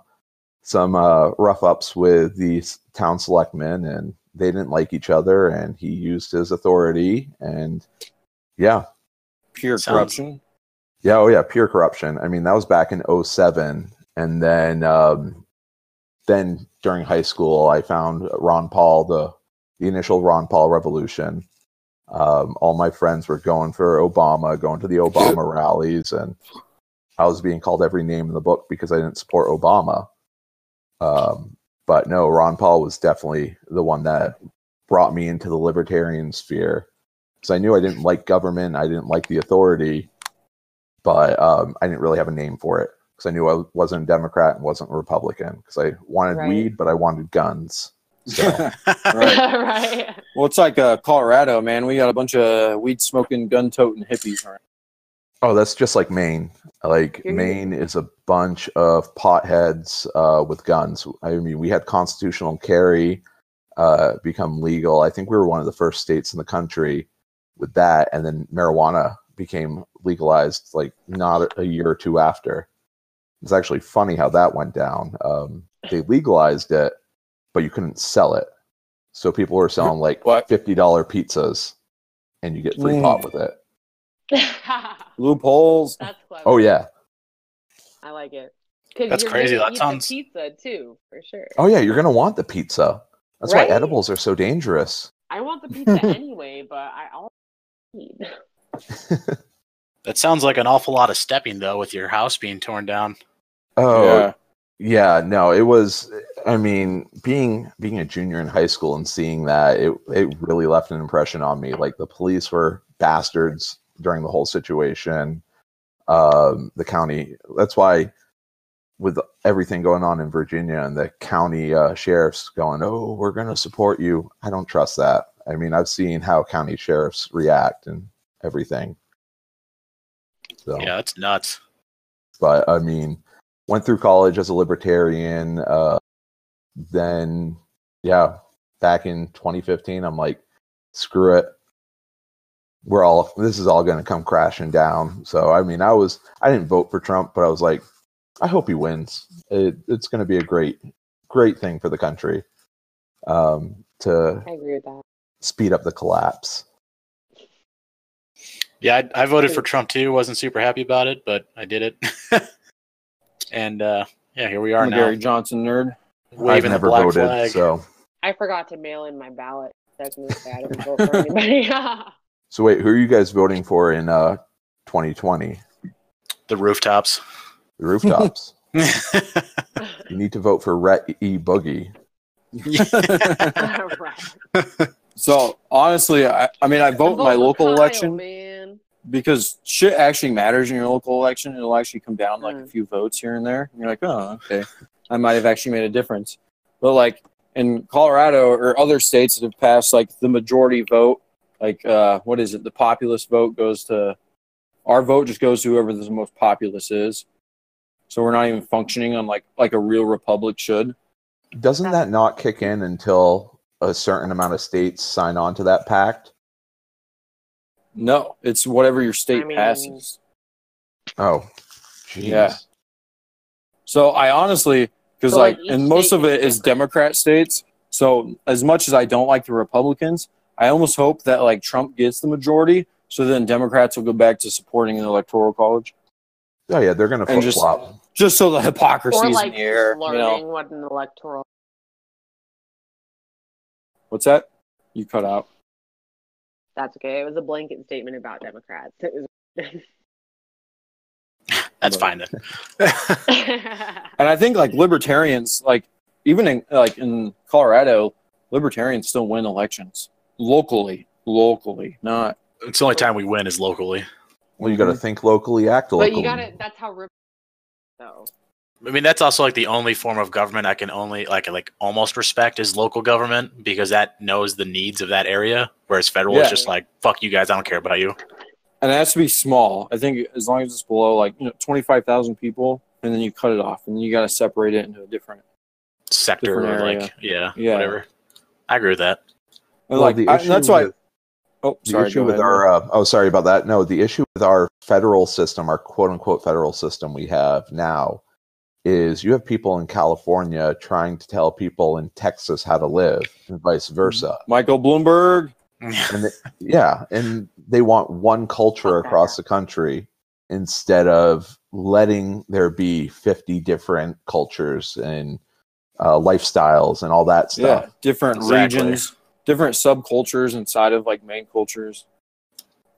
some uh, rough ups with the town selectmen, and they didn't like each other, and he used his authority, and yeah, Pure Sounds- corruption? yeah, oh yeah, pure corruption. I mean, that was back in 07. and then um, then during high school, I found Ron Paul, the the initial Ron Paul revolution. Um, all my friends were going for Obama, going to the Obama rallies, and I was being called every name in the book because I didn't support Obama. Um, but no, Ron Paul was definitely the one that brought me into the libertarian sphere because I knew I didn't like government, I didn't like the authority, but um, I didn't really have a name for it because I knew I wasn't a Democrat and wasn't a Republican because I wanted Right. weed, but I wanted guns. So right. right. Well, it's like uh, Colorado, man. We got a bunch of weed smoking, gun toting hippies. Around. Oh, that's just like Maine. Like Here you Maine is a bunch of potheads uh, with guns. I mean, we had constitutional carry uh, become legal. I think we were one of the first states in the country with that, and then marijuana became legalized like not a year or two after. It's actually funny how that went down. Um, they legalized it, but you couldn't sell it, so people were selling like What? fifty dollar pizzas, and you get free Mm. pot with it. Loopholes. That's clever. Oh yeah. I like it. That's you're crazy. gonna That sounds- pizza too, for sure. Oh yeah, you're gonna want the pizza. That's Right? why edibles are so dangerous. I want the pizza anyway, but I also need. That sounds like an awful lot of stepping though, with your house being torn down. Oh Yeah. yeah. no, it was. I mean, being being a junior in high school and seeing that, it it really left an impression on me. Like the police were bastards during the whole situation. Um, the county. That's why, with everything going on in Virginia and the county uh, sheriffs going, "Oh, we're going to support you," I don't trust that. I mean, I've seen how county sheriffs react and everything. So. Yeah, it's nuts. but I mean, went through college as a libertarian. Uh, then, yeah, back in 2015, I'm like, screw it. We're all this is all going to come crashing down. So I mean, I was I didn't vote for Trump, but I was like, I hope he wins. It, it's going to be a great great thing for the country um, to I agree with that. speed up the collapse. Yeah, I, I voted for Trump too. wasn't super happy about it, but I did it. and uh, yeah, here we are I'm now, Gary Johnson nerd. I've waving the never black voted, flag. so I forgot to mail in my ballot. That's me. I didn't vote for anybody. so wait, who are you guys voting for in uh, 2020? The rooftops. The rooftops. You need to vote for Rhett E. Boogie. So honestly, I, I mean, I vote in my local Kyle, election man. because shit actually matters in your local election. It'll actually come down like a Mm. few votes here and there. And you're like, oh, okay, I might have actually made a difference. But like in Colorado or other states that have passed like the majority vote, like uh, what is it? The populist vote goes to our vote just goes to whoever the most populous is. So we're not even functioning on like like a real republic should. Doesn't that not kick in until a certain amount of states sign on to that pact? No, it's whatever your state I mean- passes. Oh, jeez. Yeah. So I honestly, because So, like, like, and most of it is is different. Democrat states. So as much as I don't like the Republicans, I almost hope that like Trump gets the majority, so then Democrats will go back to supporting the electoral college, Oh yeah, they're gonna flip just- flop. just so the hypocrisy Or is like in the air. You learning know what an electoral. what's that? You cut out. That's okay. It was a blanket statement about Democrats. It was. That's fine then. And I think like libertarians, like even in like in Colorado, libertarians still win elections locally, locally, not it's the only time we win is locally. Well, you got to think locally, act locally. but you got to. That's how. Rip- so I mean, that's also like the only form of government I can only like like almost respect is local government because that knows the needs of that area, whereas federal is just like fuck you guys, I don't care about you. and it has to be small. I think as long as it's below like you know twenty five thousand people, and then you cut it off, and then you got to separate it into a different. Sector or Different area. like yeah, Yeah. whatever. I agree with that. And Well, like the I, issue that's why. with- oh, the sorry. issue with ahead, our uh, oh sorry about that no the issue with our federal system our quote unquote federal system we have now is you have people in california trying to tell people in texas how to live and vice versa Michael Bloomberg. and they, yeah and they want one culture Fuck across the country instead of letting there be 50 different cultures and uh, lifestyles and all that stuff. Yeah, different Exactly. regions. Different subcultures inside of like main cultures.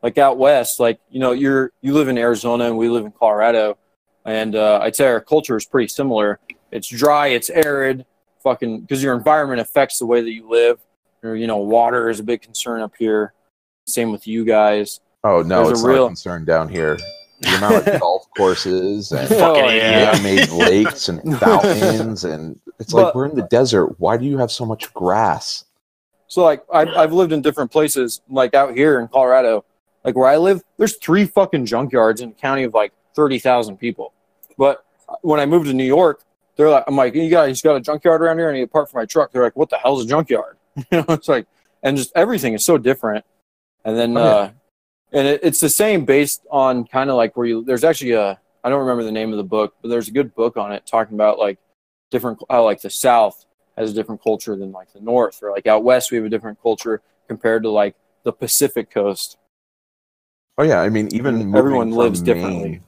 Like out west, like you know, you're you live in Arizona and we live in Colorado, and uh, I'd say our culture is pretty similar. It's dry, it's arid, fucking because your environment affects the way that you live. Or you know, water is a big concern up here. Same with you guys. Oh no, There's a it's real- not a concern down here. The amount of golf courses and Fucking Oh, idiot. man-made lakes and fountains, and it's like we're in the desert. Why do you have so much grass? So like I've, I've lived in different places, like out here in Colorado, like where I live, there's three fucking junkyards in a county of like thirty thousand people. But when I moved to New York, they're like, I'm like, you guys got a junkyard around here? I need a part for my truck. They're like, what the hell's a junkyard? you know, it's like, and just everything is so different. And then, Oh, yeah. uh, and it, it's the same based on kind of like where you. There's actually a I don't remember the name of the book, but there's a good book on it talking about like different how like the South has a different culture than like the North, or like out west we have a different culture compared to like the Pacific coast. Oh yeah, I mean even Everyone lives differently.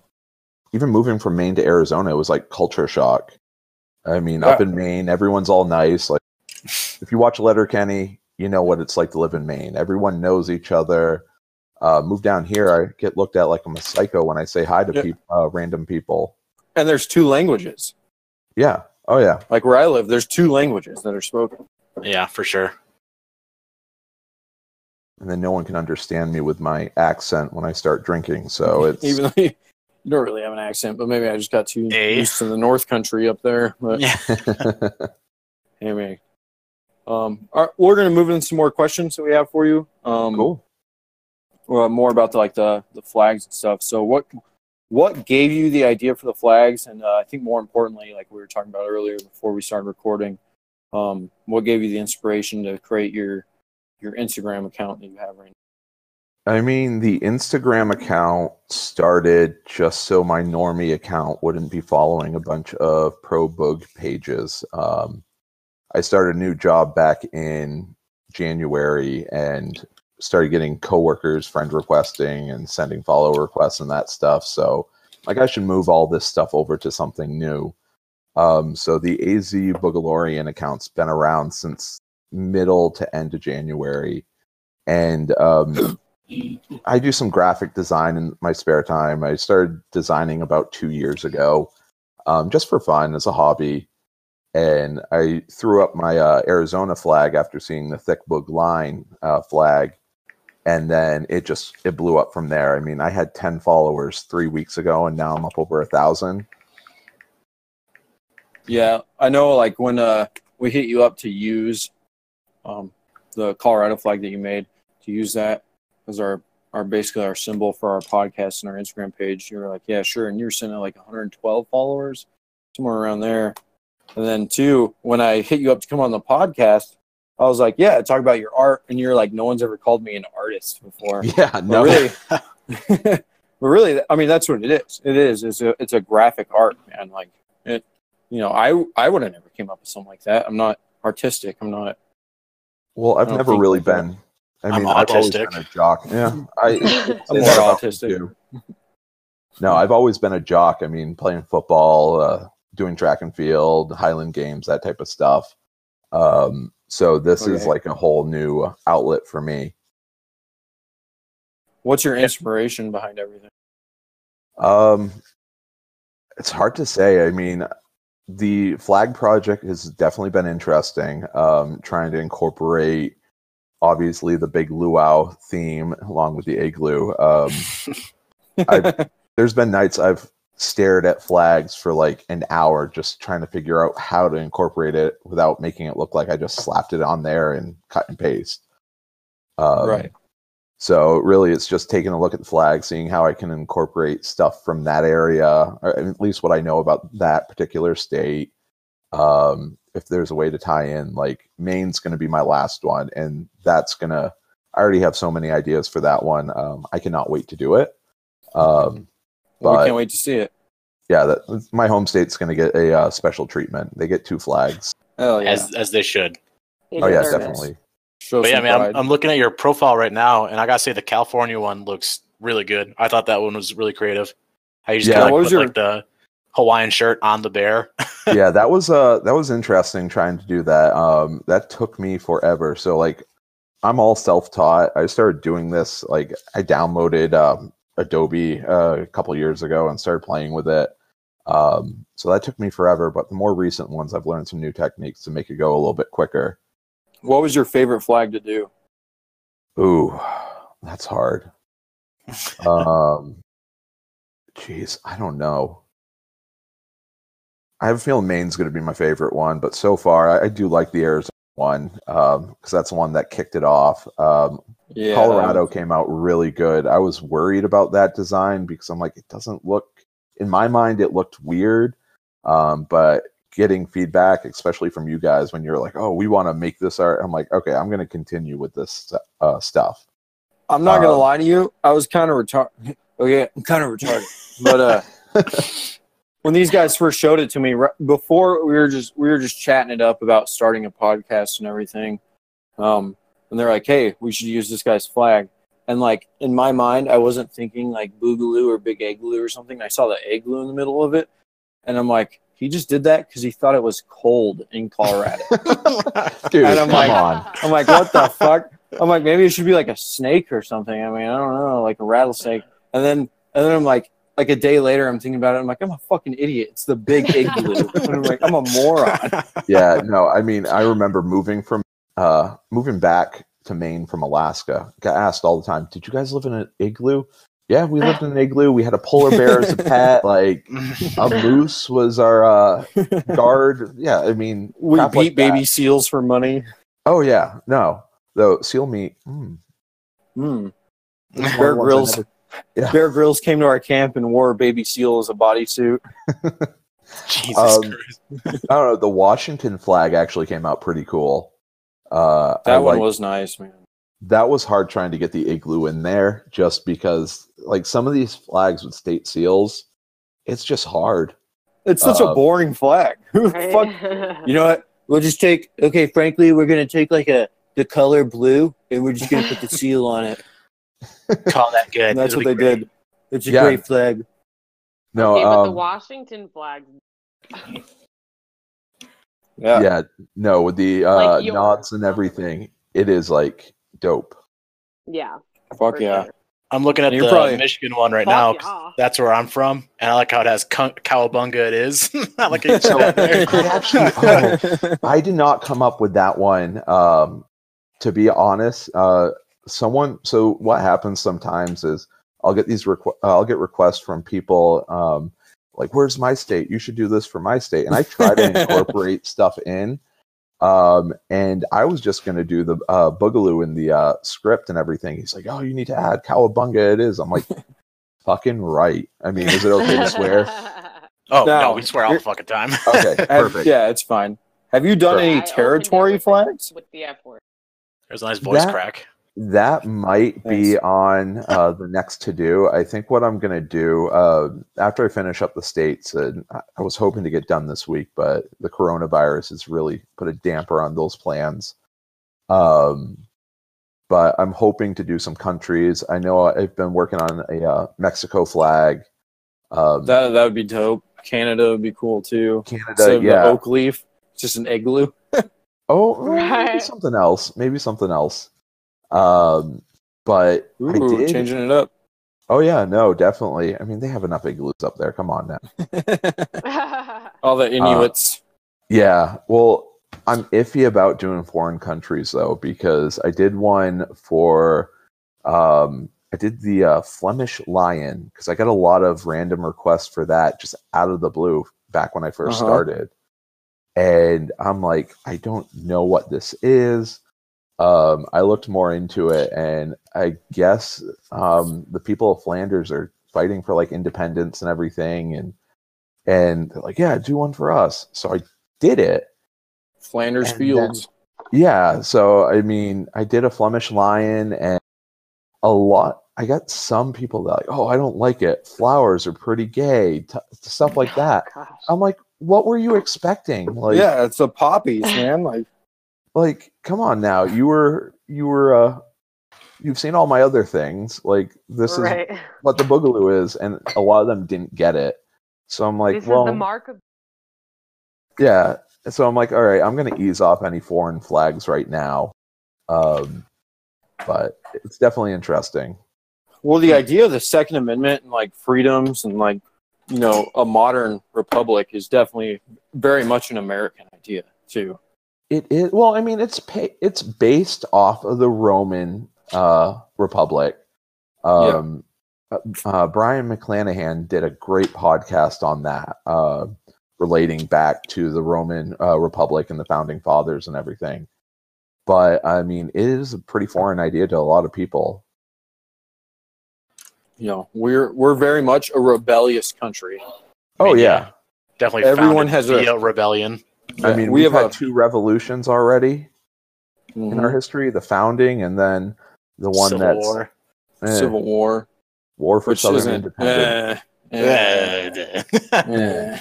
Even moving from Maine to Arizona, it was like culture shock. I mean, up in Maine, everyone's all nice. Like if you watch Letterkenny, you know what it's like to live in Maine. Everyone knows each other. Uh, move down here, I get looked at like I'm a psycho when I say hi to Yeah. uh, random people. And there's two languages. Yeah. Oh yeah. Like where I live, there's two languages that are spoken. Yeah, for sure. And then no one can understand me with my accent when I start drinking. So it's Even though you, you don't really have an accent, but maybe I just got too Eh? used to the North Country up there. But Yeah. anyway, um, all right, we're gonna move into some more questions that we have for you. Um, cool. uh, more about the, like the the flags and stuff. So what what gave you the idea for the flags? And uh, I think more importantly, like we were talking about earlier before we started recording, um, what gave you the inspiration to create your your Instagram account that you have right now? I mean, the Instagram account started just so my normie account wouldn't be following a bunch of pro bug pages. Um, I started a new job back in January and started getting coworkers friend requesting and sending follow requests and that stuff. So, like, I should move all this stuff over to something new. Um, so the AZ Boogalorian account's been around since middle to end of January, and um, I do some graphic design in my spare time. I started designing about two years ago, um, just for fun as a hobby. And I threw up my uh, Arizona flag after seeing the thick boog line uh, flag, and then it just it blew up from there. I mean, I had ten followers three weeks ago, and now I'm up over a thousand. Yeah, I know. Like when uh, we hit you up to use um, the Colorado flag that you made, to use that as our our basically our symbol for our podcast and our Instagram page. You were like, yeah, sure, and you were sending like 112 followers, somewhere around there. And then two, when I hit you up to come on the podcast, I was like, yeah, talk about your art, and you're like, no one's ever called me an artist before. Yeah, But no, really, but really, I mean, that's what it is. It is. It's a it's a graphic art, man. Like it, you know, I I would have never came up with something like that. I'm not artistic. I'm not. Well, I've never really like that. been. I I'm mean, I've always been a jock. Yeah, I, I'm say more that autistic. No, I've always been a jock. I mean, playing football, uh, doing track and field, Highland games, that type of stuff. Um, so this is like a whole new outlet for me. What's your inspiration behind everything? Um, it's hard to say. I mean, the flag project has definitely been interesting. Um, trying to incorporate, obviously, the big luau theme along with the igloo. Um, there's been nights I've stared at flags for like an hour just trying to figure out how to incorporate it without making it look like I just slapped it on there and cut and paste. Um, right. So really, it's just taking a look at the flag, seeing how I can incorporate stuff from that area, or at least what I know about that particular state. Um, if there's a way to tie in, like Maine's going to be my last one, and that's gonna. I already have so many ideas for that one. Um, I cannot wait to do it. Um, Well, but- we can't wait to see it. yeah, that my home state's going to get a uh, special treatment. They get two flags. Oh yeah. as as they should. They oh yeah, deserve it. definitely. Show But yeah, some man, I'm. I'm looking at your profile right now, and I gotta say the California one looks really good. I thought that one was really creative. How you just Yeah, kind of what like, was put your- like the Hawaiian shirt on the bear. yeah, that was uh that was interesting trying to do that. Um, that took me forever. So like I'm all self-taught. I started doing this like I downloaded um, Adobe uh, a couple years ago and started playing with it. Um, so that took me forever, but the more recent ones, I've learned some new techniques to make it go a little bit quicker. What was your favorite flag to do? Ooh, that's hard. um, jeez, I don't know. I have a feeling Maine's going to be my favorite one, but so far I, I do like the Arizona one because that's the one that kicked it off. Um, Yeah, Colorado came out really good. I was worried about that design because I'm like, it doesn't look, in my mind, it looked weird. Um, but getting feedback, especially from you guys, when you're like, oh, we want to make this art, I'm like, okay, I'm going to continue with this uh, stuff. I'm not gonna Um, lie to you. I was kind of retarded. Okay, I'm kind of retarded. But uh, when these guys first showed it to me, right before we were just we were just chatting it up about starting a podcast and everything. Um, and they're like, "Hey, we should use this guy's flag." And like in my mind, I wasn't thinking like boogaloo or big igloo or something. I saw the igloo in the middle of it, and I'm like, he just did that because he thought it was cold in Colorado. Dude, And I'm come like- on. I'm like, what the fuck? I'm like, maybe it should be like a snake or something. I mean, I don't know, like a rattlesnake. And then, and then I'm like, like a day later, I'm thinking about it. I'm like, I'm a fucking idiot. It's the big igloo. and I'm like, I'm a moron. yeah, no, I mean, I remember moving from uh moving back to Maine from Alaska. Got asked all the time, "Did you guys live in an igloo?" Yeah, we lived in an igloo. We had a polar bear as a pet. Like a moose was our uh, guard. Yeah, I mean, We beat like baby seals for money. Oh yeah, no, though seal meat. Mm, Hmm. Bear the ones I Grylls. never- Yeah. Bear Grylls came to our camp and wore a baby seal as a bodysuit. Jesus Um, Christ. I don't know. The Washington flag actually came out pretty cool. Uh, That I one liked- was nice, man. that was hard trying to get the igloo in there just because like some of these flags with state seals it's just hard It's such a Uh, boring flag. Who the fuck You know what? We'll just take. Okay, frankly, we're gonna take like a the color blue, and we're just gonna put the seal on it. Call that good. And that's It'll what they great. did. It's a Yeah. great flag. no okay, but the um, Washington flag. Yeah. yeah no with the uh Like nods and everything it is like dope Yeah. Fuck yeah. sure. I'm looking at You're the probably- Michigan one right now. yeah. That's where I'm from, and I like how it has cow- cowabunga. It is. I like how you So- said that there. I did not come up with that one um to be honest uh someone so what happens sometimes is i'll get these requ- i'll get requests from people um like where's my state you should do this for my state and i try to incorporate stuff in um and i was just going to do the uh boogaloo in the uh script and everything he's like oh you need to add cowabunga it is i'm like fucking right i mean is it okay to swear Oh no, No, we swear all the fucking time. okay Have- perfect yeah, it's fine. Have you done Sure. Any territory flags? With the F word. There's a nice voice That- crack. That might be on uh, the next to do. I think what I'm going to do uh, after I finish up the states, and I I was hoping to get done this week, but the coronavirus has really put a damper on those plans. Um, but I'm hoping to do some countries. I know I've been working on a uh, Mexico flag. Um, That that would be dope. Canada would be cool too. Canada, Instead of the yeah. oak leaf, it's just an igloo. Oh, well, maybe Right. something else. Maybe something else. Um, but I did. changing it up. Oh yeah, no, definitely. I mean, they have enough igloos up there. Come on now. All the Inuits. Yeah, well, I'm iffy about doing foreign countries though because I did one for, um, I did the uh, Flemish lion because I got a lot of random requests for that just out of the blue back when I 1st Uh-huh. started, and I'm like, I don't know what this is. Um, I looked more into it, and I guess um, the people of Flanders are fighting for like independence and everything, and and they're like, yeah, do one for us. So I did it. Flanders and Fields. Yeah. So I mean, I did a Flemish lion, and a lot. I got some people that like, oh, I don't like it. Flowers are pretty gay, t- stuff like that. Gosh. I'm like, what were you expecting? Like, yeah, it's the poppies, man. Like like come on now. You were you were uh, you've seen all my other things. Like this is what the boogaloo is, and a lot of them didn't get it. So I'm like, this well, is the mark of Yeah. So I'm like, all right, I'm gonna ease off any foreign flags right now. Um but it's definitely interesting. Well, the idea of the Second Amendment and like freedoms and like you know a modern republic is definitely very much an American idea too. It is well. I mean, it's pa- it's based off of the Roman uh, Republic. Um, uh, uh, Brion McClanahan did a great podcast on that, uh, relating back to the Roman uh, Republic and the founding fathers and everything. But I mean, it is a pretty foreign idea to a lot of people. You know, we're we're very much a rebellious country. Oh mean, yeah, Definitely Everyone has a- via rebellion. I mean, we we've had a two revolutions already mhm, in our history: the founding and then the one Civil that's War. eh, Civil War, War for which Southern. Independence. eh, eh, eh.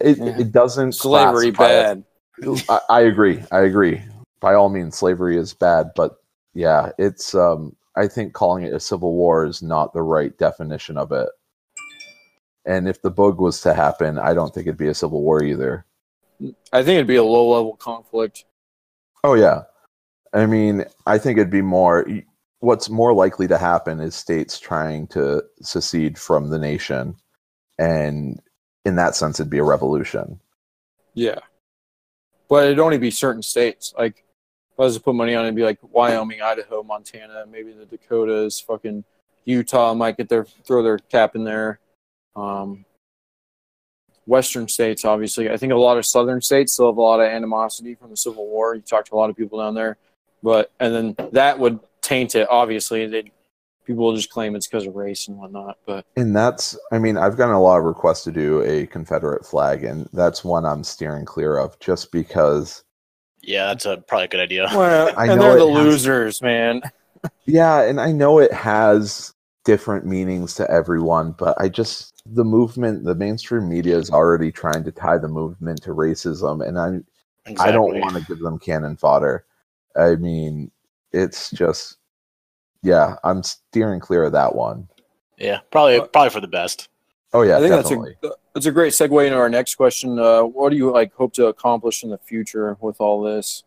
it, yeah. it doesn't Slavery classify bad. I, I agree. I agree. By all means, slavery is bad, but yeah, it's. Um, I think calling it a civil war is not the right definition of it. And if the bug was to happen, I don't think it'd be a civil war either. I think it'd be a low level conflict. Oh yeah, I mean, I think it'd be more. What's more likely to happen is states trying to secede from the nation, and in that sense, it'd be a revolution. Yeah, but it'd only be certain states. Like if I was to put money on it, it'd be like Wyoming, Idaho, Montana, maybe the Dakotas, fucking Utah might get their throw their cap in there. Um, Western states, obviously. I think a lot of southern states still have a lot of animosity from the Civil War. You talk to a lot of people down there, but and then that would taint it. Obviously, they people will just claim it's because of race and whatnot. But And that's, I mean, I've gotten a lot of requests to do a Confederate flag, and that's one I'm steering clear of just because, Yeah, that's a probably a good idea. well, I and know they're the it has- losers, man. yeah, and I know it has different meanings to everyone, but I just, the movement, the mainstream media is already trying to tie the movement to racism, and I, I don't want to give them cannon fodder. I mean, it's just, yeah, I'm steering clear of that one. Yeah, probably probably for the best. Oh, yeah, I think definitely. that's a that's a great segue into our next question. Uh, what do you like hope to accomplish in the future with all this?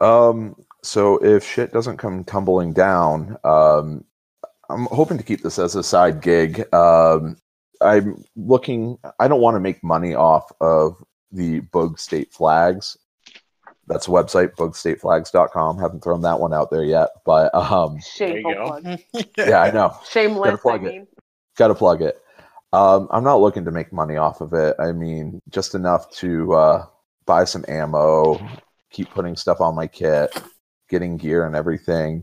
Um, so if shit doesn't come tumbling down, um, I'm hoping to keep this as a side gig. Um, I'm looking. I don't want to make money off of the Bug State flags. That's a website, bugstateflags.com. Haven't thrown that one out there yet, but um, Shameful plug. yeah, I know. Shameless, I plug it. mean. Got to plug it. Um, I'm not looking to make money off of it. I mean, just enough to uh, buy some ammo, keep putting stuff on my kit, getting gear and everything.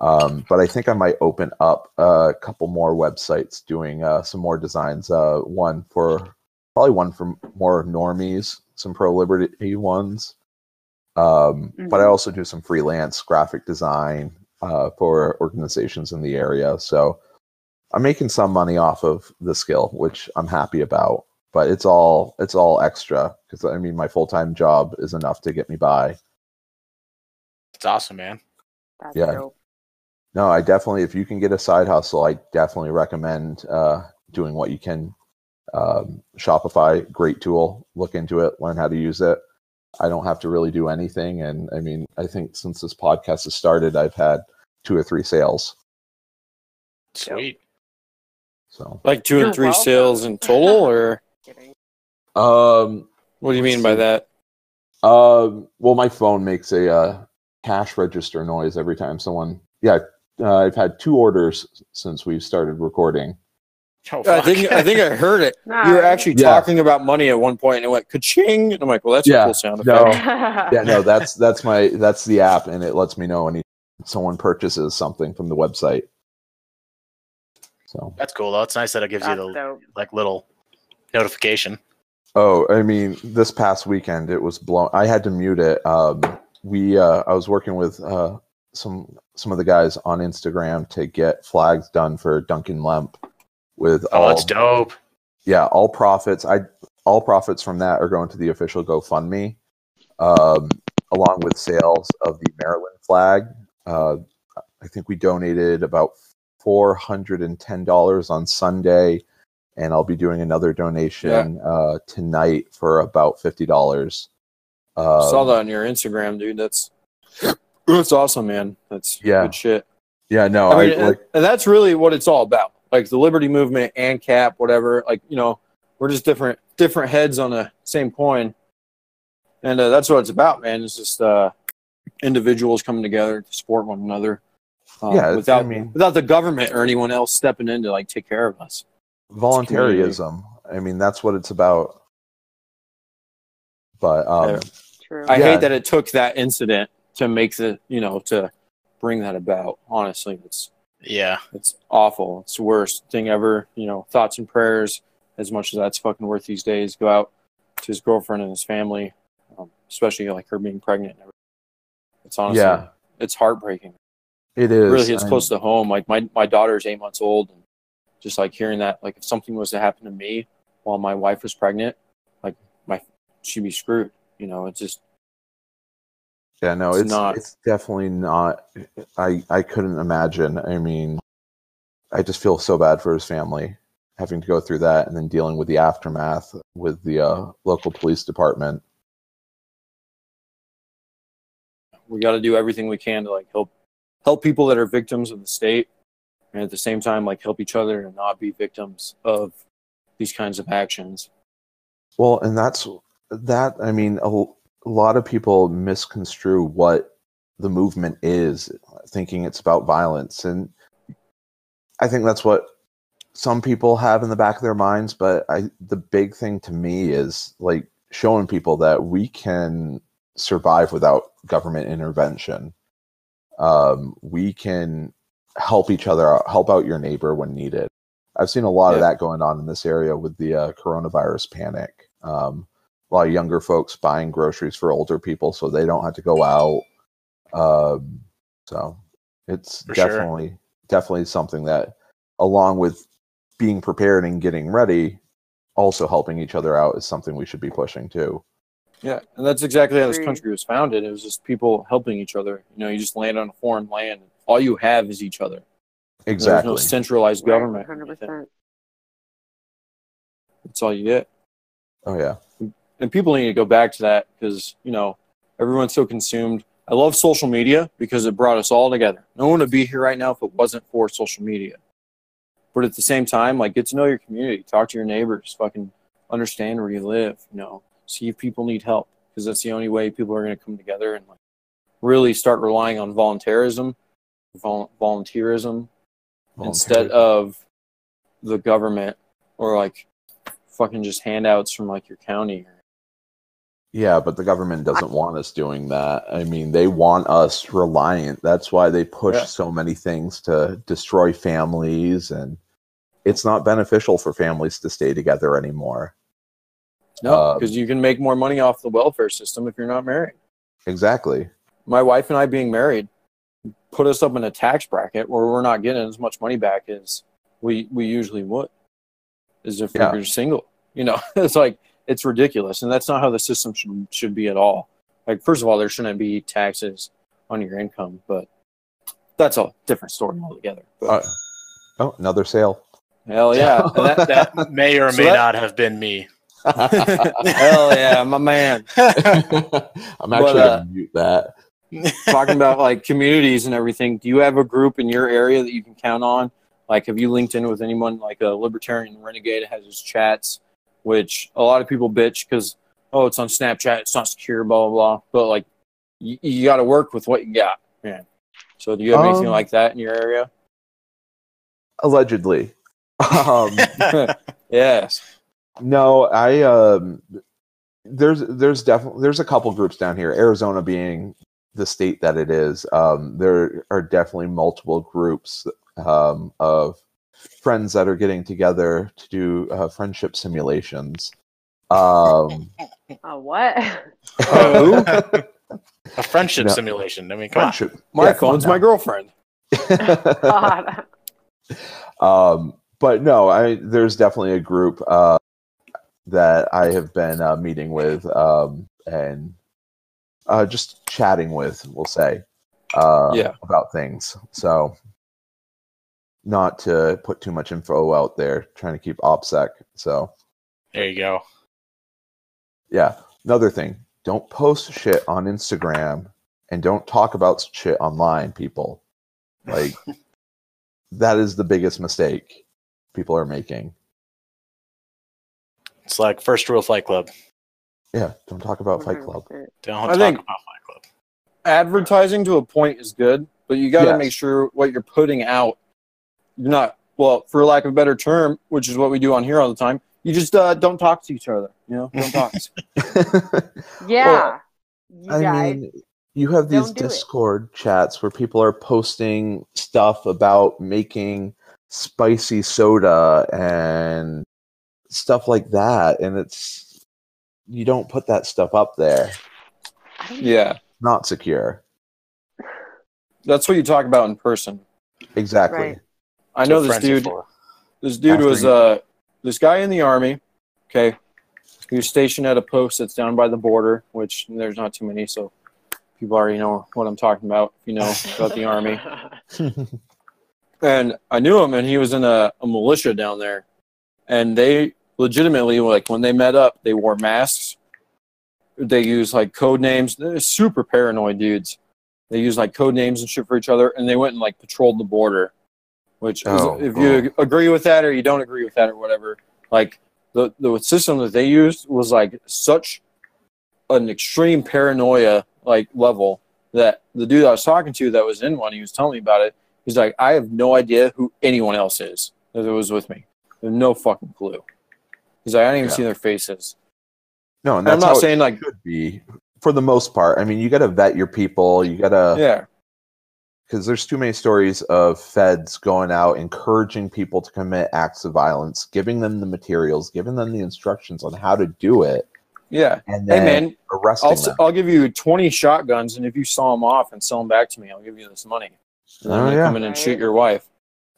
Um, but I think I might open up a couple more websites doing uh, some more designs. Uh, one for probably one for more normies, some pro liberty ones. Um, But I Mhm. also do some freelance graphic design uh, for organizations in the area. So I'm making some money off of the skill, which I'm happy about. But it's all it's all extra because I mean my full time job is enough to get me by. It's awesome, man. That's Yeah. dope. No, I definitely if you can get a side hustle, I definitely recommend uh, doing what you can. Um, Shopify, great tool. Look into it, learn how to use it. I don't have to really do anything, and I mean I think since this podcast has started, I've had two or three sales. Sweet. So Like two You're and three welcome. sales in total, or um, what do you mean by that? Um, well, my phone makes a uh, cash register noise every time someone. Yeah, uh, I've had two orders since we've started recording. Oh, I think I think I heard it. Nah, You were actually Yeah. talking about money at one point, and it went ka-ching. And I'm like, well, that's Yeah, a cool sound no. Yeah, no, that's that's my that's the app, and it lets me know when someone purchases something from the website. So, That's cool though. It's nice that it gives you the dope. like little notification. oh, I mean, this past weekend it was blown. I had to mute it. Um, we uh, I was working with uh, some some of the guys on Instagram to get flags done for Duncan Lemp with Oh, all that's dope. yeah, all profits. I all profits from that are going to the official GoFundMe, um, along with sales of the Maryland flag. Uh, I think we donated about four hundred and ten dollars on Sunday, and I'll be doing another donation uh, tonight for about fifty dollars. Um, Saw that on your Instagram, dude. That's That's awesome, man. That's Yeah. good shit. Yeah, no, I I, mean, and- like and that's really what it's all about. Like the liberty movement and cap, whatever. Like you know, we're just different different heads on the same coin, and uh, that's what it's about, man. It's just uh, individuals coming together to support one another. uh, Yeah, without I mean- without the government or anyone else stepping in to like take care of us. voluntarism. I mean, that's what it's about. But um, Yeah. True. I Yeah. hate that it took that incident to make the you know to bring that about. Honestly, it's Yeah. It's awful. It's the worst thing ever. You know, thoughts and prayers, as much as that's fucking worth these days, go out to his girlfriend and his family, um, especially like her being pregnant. and everything. It's honestly, yeah, it's heartbreaking. it It is. really hits I- close to home. Like my my daughter's eight months old, and just like hearing that, like if something was to happen to me while my wife was pregnant, like my she'd be screwed. You know, it's just Yeah, no, It's it's not. it's definitely not. I I couldn't imagine. I mean, I just feel so bad for his family having to go through that and then dealing with the aftermath with the uh, local police department. we got to do everything we can to like help help people that are victims of the state and at the same time like help each other and not be victims of these kinds of actions Well, and that's that. I mean, a, a lot of people misconstrue what the movement is, thinking it's about violence, and I think that's what some people have in the back of their minds. But I, the big thing to me is like showing people that we can survive without government intervention. Um, we can help each other out, help out your neighbor when needed. I've seen a lot of that going on in this area with the uh, coronavirus panic. Um, a lot of younger folks buying groceries for older people so they don't have to go out. Um, so it's For sure. definitely definitely something that, along with being prepared and getting ready, also helping each other out is something we should be pushing too. yeah and that's exactly how this country was founded it was just people helping each other you know you just land on a foreign land all you have is each other Exactly. there's no centralized government Hundred percent. that's all you get oh yeah. And people need to go back to that because you know everyone's so consumed. I love social media because it brought us all together. No one would be here right now if it wasn't for social media. But at the same time like get to know your community. Talk to your neighbors. Fucking understand where you live you know. See if people need help because that's the only way people are going to come together and like really start relying on voluntarism vol- volunteerism instead of the government or like fucking just handouts from like your county Yeah, but the government doesn't want us doing that. I mean, they want us reliant. That's why they push Yeah. so many things to destroy families and it's not beneficial for families to stay together anymore. No, Um, because you can make more money off the welfare system if you're not married. Exactly. My wife and I being married put us up in a tax bracket where we're not getting as much money back as we we usually would, as if Yeah. we were single. You know, it's like it's ridiculous, and that's not how the system should should be at all. Like, first of all, there shouldn't be taxes on your income, but that's a different story altogether. But, Uh, oh, another sale. hell yeah, that, that, May or So may that- not have been me. hell yeah, my man. I'm actually uh, gonna mute that. talking about like communities and everything do you have a group in your area that you can count on like have you linked in with anyone like a libertarian renegade has his chats which a lot of people bitch because oh it's on snapchat it's not secure blah blah blah but like you, you got to work with what you got man so do you have anything Um, like that in your area Allegedly. Um, yes No, I um there's there's definitely there's a couple groups down here. Arizona being the state that it is, um, there are definitely multiple groups um, of friends that are getting together to do uh, friendship simulations. Um, Uh, what? A friendship No. simulation. I mean, come on. friendship. my Yeah, come on phone's my girlfriend God. um, but no, I there's definitely a group uh, that I have been uh, meeting with um, and uh, just chatting with. We'll say, uh, Yeah. about things. So, not to put too much info out there, trying to keep opsec. So, There you go. yeah. Another thing, don't post shit on Instagram and don't talk about shit online, people. Like that is the biggest mistake people are making. It's like first rule of Fight Club. Yeah, don't talk about Fight Club. Don't I talk think- about Fight Club. Advertising to a point is good, but you got to Yes. make sure what you're putting out. You're not well, for lack of a better term, which is what we do on here all the time. You just uh, don't talk to each other. You know, don't talk. Yeah. you I guys. mean, you have these don't do it. Discord chats where people are posting stuff about making spicy soda and stuff like that, and it's you don't put that stuff up there. yeah, Not secure. that's what you talk about in person. Exactly. Right. I know this what friends are dude. This dude After was uh this guy in the army. Okay, he was stationed at a post that's down by the border, which there's not too many, so people already know what I'm talking about. If you know about the army, and I knew him, and he was in a, a militia down there, and they legitimately like when they met up, they wore masks. They use like code names. They're super paranoid dudes. They use like code names and shit for each other, and they went and like patrolled the border. Which, is, Oh, if you agree with that or you don't agree with that or whatever, like the the system that they used was like such an extreme paranoia like level that the dude I was talking to that was in one, he was telling me about it. He's like, I have no idea who anyone else is that was with me. No fucking clue. He's like, I didn't even Yeah. see their faces. No, and And I'm not saying it like, should be for the most part. I mean, you got to vet your people. You got to yeah, because there's too many stories of feds going out encouraging people to commit acts of violence, giving them the materials, giving them the instructions on how to do it, yeah. and Hey man, arresting I'll them. I'll give you 20 shotguns, and if you saw them off and sell them back to me, I'll give you this money. And then Oh, you yeah. come in and shoot your wife.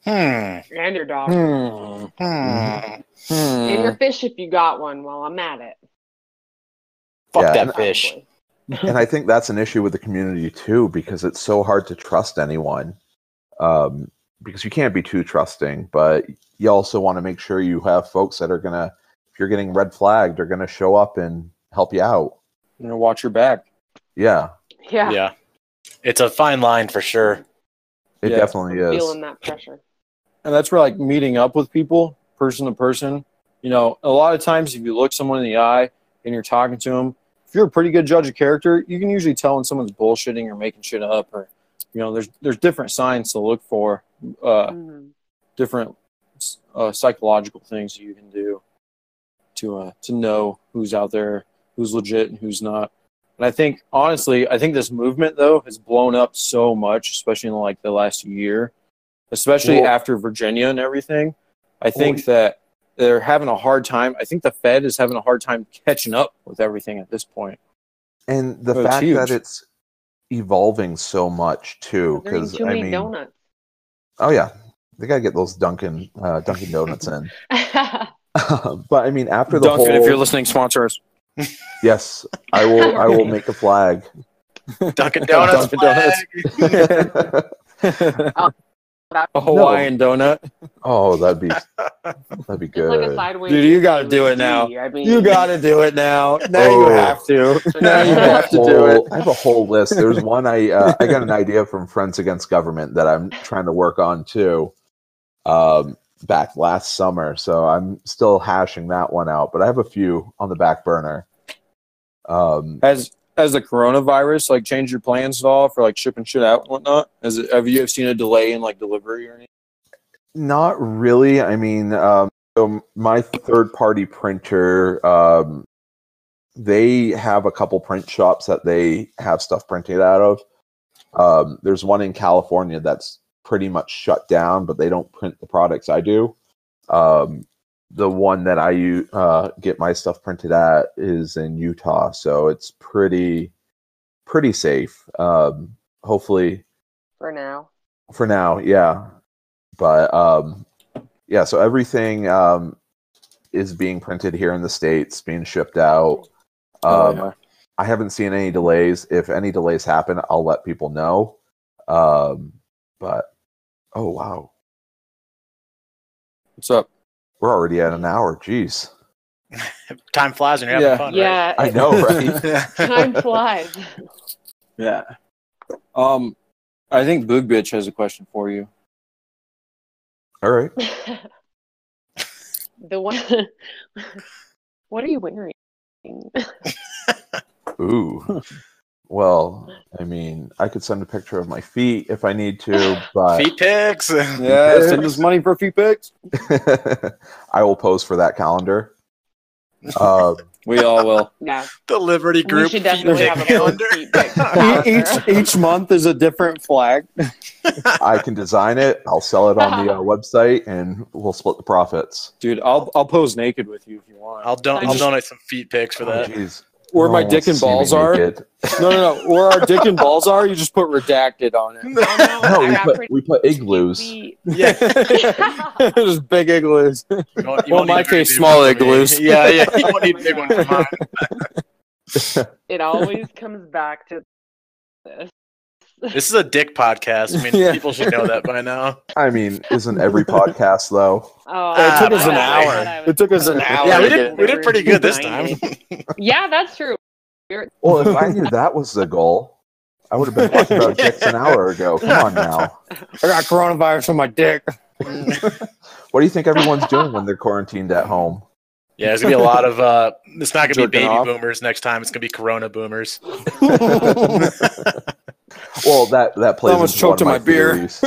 Hmm. and your dog. Hmm. Hmm. Hmm. And your fish if you got one while I'm at it. Fuck Yeah, that fish. Probably. And I think that's an issue with the community too, because it's so hard to trust anyone. Um, because you can't be too trusting, but you also want to make sure you have folks that are gonna, if you're getting red flagged, are gonna show up and help you out. You know, watch your back. Yeah, Yeah. Yeah. It's a fine line for sure. it Yeah. definitely is. Feeling that pressure. and that's where like meeting up with people person to person you know a lot of times if you look someone in the eye and you're talking to them if you're a pretty good judge of character you can usually tell when someone's bullshitting or making shit up or you know there's there's different signs to look for uh Mhm. different uh, psychological things you can do to uh to know who's out there who's legit and who's not and i think honestly i think this movement though has blown up so much especially in like the last year especially Well- after virginia and everything i think that they're having a hard time i think the fed is having a hard time catching up with everything at this point. point and the Oh, it's fact huge. that it's evolving so much too, because I mean, donuts. oh yeah, they gotta get those Dunkin' uh, Dunkin' Donuts in. but I mean, after the duncan whole if you're listening sponsors. yes, I will. I will make a flag. Dunkin' Donuts. Dunkin' Donuts. oh, a hawaiian donut Oh, that'd be that'd be It's good. like a sideways. Dude, you gotta do it now. I mean, You got to do it now. Now you Oh. have to. Now you I have have, to a do it. whole, I have a whole list. There's one I uh, I got an idea from Friends Against Government that I'm trying to work on too. Um, back last summer, so I'm still hashing that one out. But I have a few on the back burner. Um, Has has the coronavirus like changed your plans at all for like shipping shit out and whatnot? Has it, have you have seen a delay in like delivery or anything? Not really. I mean, um, so my third party printer, um, they have a couple print shops that they have stuff printed out of. Um, there's one in California that's pretty much shut down, but they don't print the products I do. Um, the one that I uh, get my stuff printed at is in Utah, so it's pretty pretty safe. Um, hopefully, for now. for now yeah but um yeah so everything um is being printed here in the states being shipped out Oh, um yeah. i haven't seen any delays if any delays happen i'll let people know um but oh wow What's up? We're already at an hour jeez Time flies when you're Yeah. having fun, Yeah, i know right right? time flies. Yeah. Um, I think Boog Bitch has a question for you. All right. the one. what are you wearing? Ooh. Well, I mean, I could send a picture of my feet if I need to, but Feet pics. Yeah, send us money for feet few pics. I will pose for that calendar. Um, We all will. Yeah, the Liberty we Group should definitely pic have a calendar. feet pic calendar. each each month is a different flag. I can design it. I'll sell it on the uh, website, and we'll split the profits. Dude, I'll I'll pose naked with you if you want. I'll don- I'll Just- donate some feet pics for Oh, that. jeez. Where my No one dick and wants to see me balls are. naked. No, no, no. Where our dick and balls are, you just put redacted on it. Oh, no, No, we put, pretty we put igloos. feet. Yeah. just big igloos. You won't- you Well, in my case, small one for me. igloos. Yeah, yeah. You won't need a big one. It always comes back to this. This is a dick podcast. I mean, Yeah. people should know that by now. I mean, isn't every podcast though? Oh, it took us an hour. It took us an hour. Yeah, we did. We did pretty good this time. Yeah, that's true. Well, if I knew that was the goal, I would have been talking about dicks an hour ago. Come on now. I got coronavirus on my dick. What do you think everyone's doing when they're quarantined at home? Yeah, there's gonna be a lot of. uh It's not gonna be baby off. boomers next time. It's gonna be Corona boomers. Well, that that plays I Almost into choked of on my my beer.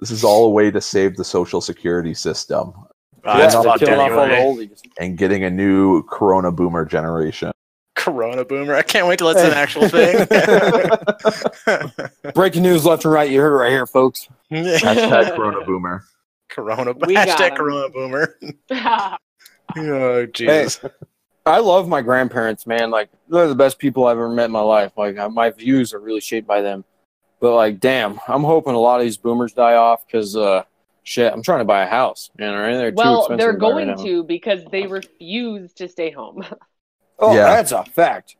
This is all a way to save the social security system Ah, yeah, it's they're fucked killing off all the anyway. oldies. and getting a new Corona boomer generation. Corona boomer. I can't wait till that's an actual thing. Breaking news left and right. You heard it right here, folks. Hashtag Corona boomer. Corona. We got hashtag 'em. Corona boomer. Oh Jesus. I love my grandparents, man. Like they're the best people I've ever met in my life. Like uh, my views are really shaped by them. But like, damn, I'm hoping a lot of these boomers die off because uh, shit, I'm trying to buy a house. You know, right? They're too well, expensive they're to buy right going to because they refuse to stay home. Oh, Yeah. that's a fact.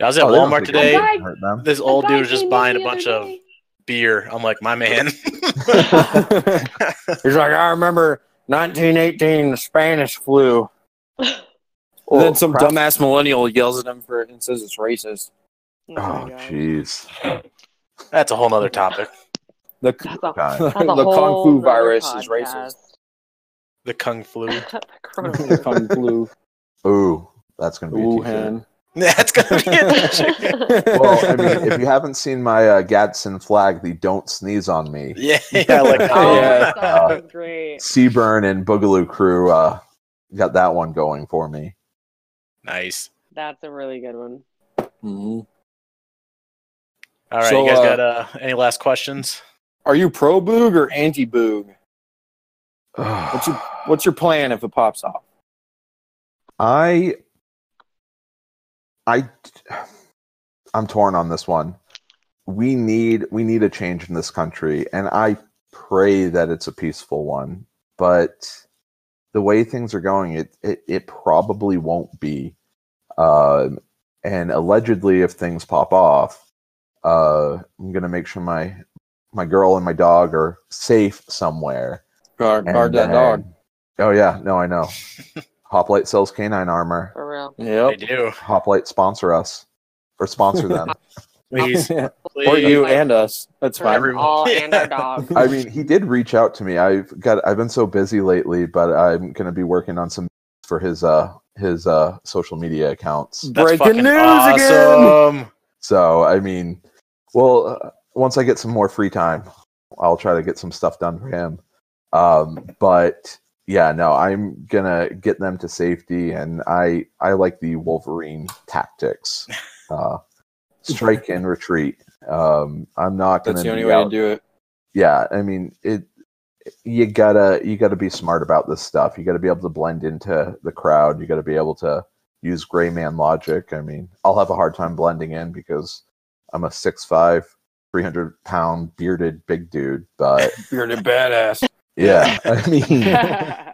I was at Oh, Walmart today. Guy- This old dude guy was just buying a bunch other of beer. I'm like, my man. He's like, I remember 1918, the Spanish flu. And Well, then some craft- dumbass millennial yells at him for it and says it's racist. Oh, my Oh, jeez. That's a whole nother topic. The, That's a, the that's a kung whole fu nother virus is podcast. racist. The kung flu. The The coronavirus. kung flu. Ooh, that's going to be a t-shirt. Wuhan. That's gonna be a t-shirt. Well, I mean, if you haven't seen my uh, Gadsden flag, the "Don't Sneeze on Me," Yeah, yeah, like oh, Yeah. that was great. Seaburn and Boogaloo crew uh, got that one going for me. Nice. That's a really good one. Mhm. All right, So, you guys uh, got uh, any last questions? Are you pro boog or anti boog? What's your What's your plan if it pops off? I, I, I'm torn on this one. We need we need a change in this country, and I pray that it's a peaceful one. But the way things are going, it it, it probably won't be. Um, and allegedly, if things pop off, uh, I'm gonna make sure my my girl and my dog are safe somewhere. Guard, And guard that then- dog. Oh yeah, no, I know. Hoplite sells canine armor. For real. Yep. They do. Hoplite sponsor us or sponsor them. Please, or please. you and us. That's For fine. everyone. all Yeah. and our dog. I mean, he did reach out to me. I've got I've been so busy lately, but I'm going to be working on some for his uh his uh social media accounts. That's Breaking fucking news again. So, I mean, well, uh, once I get some more free time, I'll try to get some stuff done for him. Um, but yeah, no, I'm gonna get them to safety, and I I like the Wolverine tactics, uh, strike and retreat. Um, I'm not gonna That's the only be way out- to do it. yeah i mean it you gotta you gotta be smart about this stuff you gotta be able to blend into the crowd you gotta be able to use gray man logic i mean i'll have a hard time blending in because i'm a 6'5 300 pound bearded big dude but Bearded badass. yeah i mean My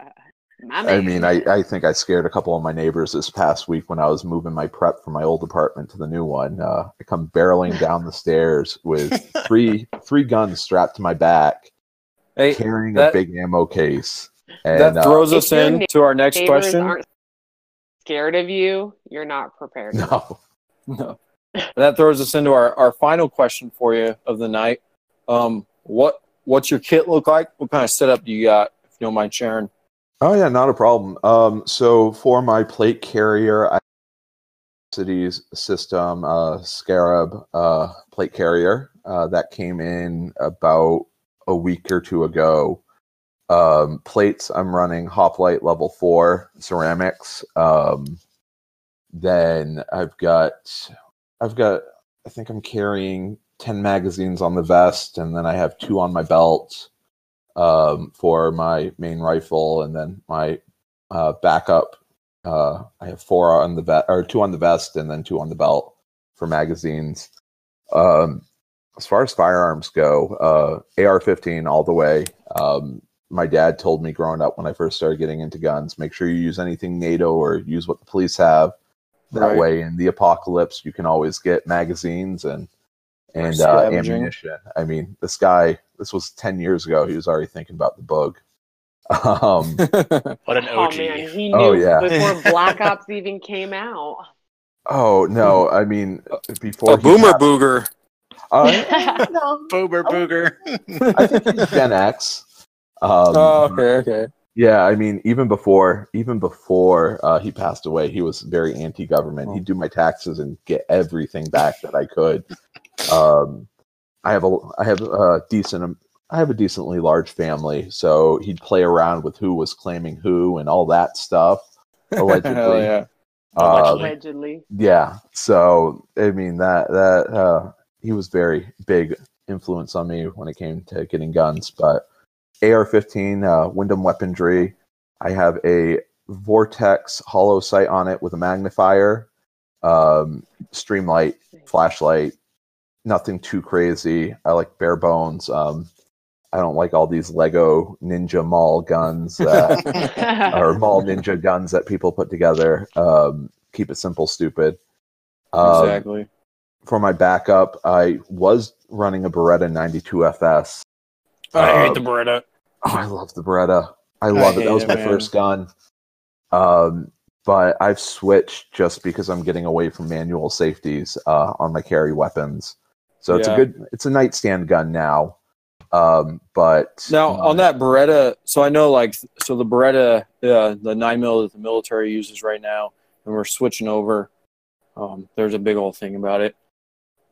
I mean, I, I think I scared a couple of my neighbors this past week when I was moving my prep from my old apartment to the new one. Uh, I come barreling down the stairs with three three guns strapped to my back, Hey, carrying that- a big ammo case. And that uh, throws If us your in to our next question. aren't scared of you, you're not prepared. no, No. that throws us into our, our final question for you of the night. Um, what what's your kit look like? What kind of setup do you got? If you don't mind sharing. Oh yeah, not a problem. Um, so for my plate carrier, I cities system uh, Scarab uh, plate carrier uh, that came in about a week or two ago. Um, plates, I'm running Hoplite level four ceramics. Um, then I've got, I've got, I think I'm carrying ten magazines on the vest, and then I have two on my belt um, for my main rifle, and then my uh, backup. Uh, I have four on the vest, or two on the vest, and then two on the belt for magazines. Um, as far as firearms go, uh, AR-15 all the way. Um, my dad told me growing up when I first started getting into guns, make sure you use anything NATO or use what the police have. That Right. way, in the apocalypse, you can always get magazines and and uh, ammunition. I mean, this guy, this was ten years ago. He was already thinking about the bug. Um, What an Oh OG. man, he knew Oh, yeah. before Black Ops even came out. oh no, I mean before a he boomer passed- booger. Uh, no, Boober booger. I think he's Gen X. Um, oh, okay, okay. Yeah, I mean, even before even before uh, he passed away, he was very anti-government. He'd do my taxes and get everything back that I could. Um, I have a I have a decent I have a decently large family, so he'd play around with who was claiming who and all that stuff. Allegedly, yeah. Uh, Allegedly. Allegedly. yeah. So I mean that that uh, he was very big influence on me when it came to getting guns. But AR-15 uh, Windham Weaponry. I have a Vortex hollow sight on it with a magnifier, um, streamlight, flashlight. Nothing too crazy. I like bare bones. Um, I don't like all these Lego Ninja Mall guns that or mall ninja guns that people put together. Um, keep it simple, stupid. Um, exactly. For my backup, I was running a Beretta 92 FS. I hate um, the Beretta. Oh, I love the Beretta. I love it. That was it, my man. first gun. Um, but I've switched just because I'm getting away from manual safeties uh, on my carry weapons. So it's a good, it's a nightstand gun now. Um, but Now on that Beretta, so I know like so the Beretta, uh, the nine mil that the military uses right now, and we're switching over. Um, there's a big old thing about it,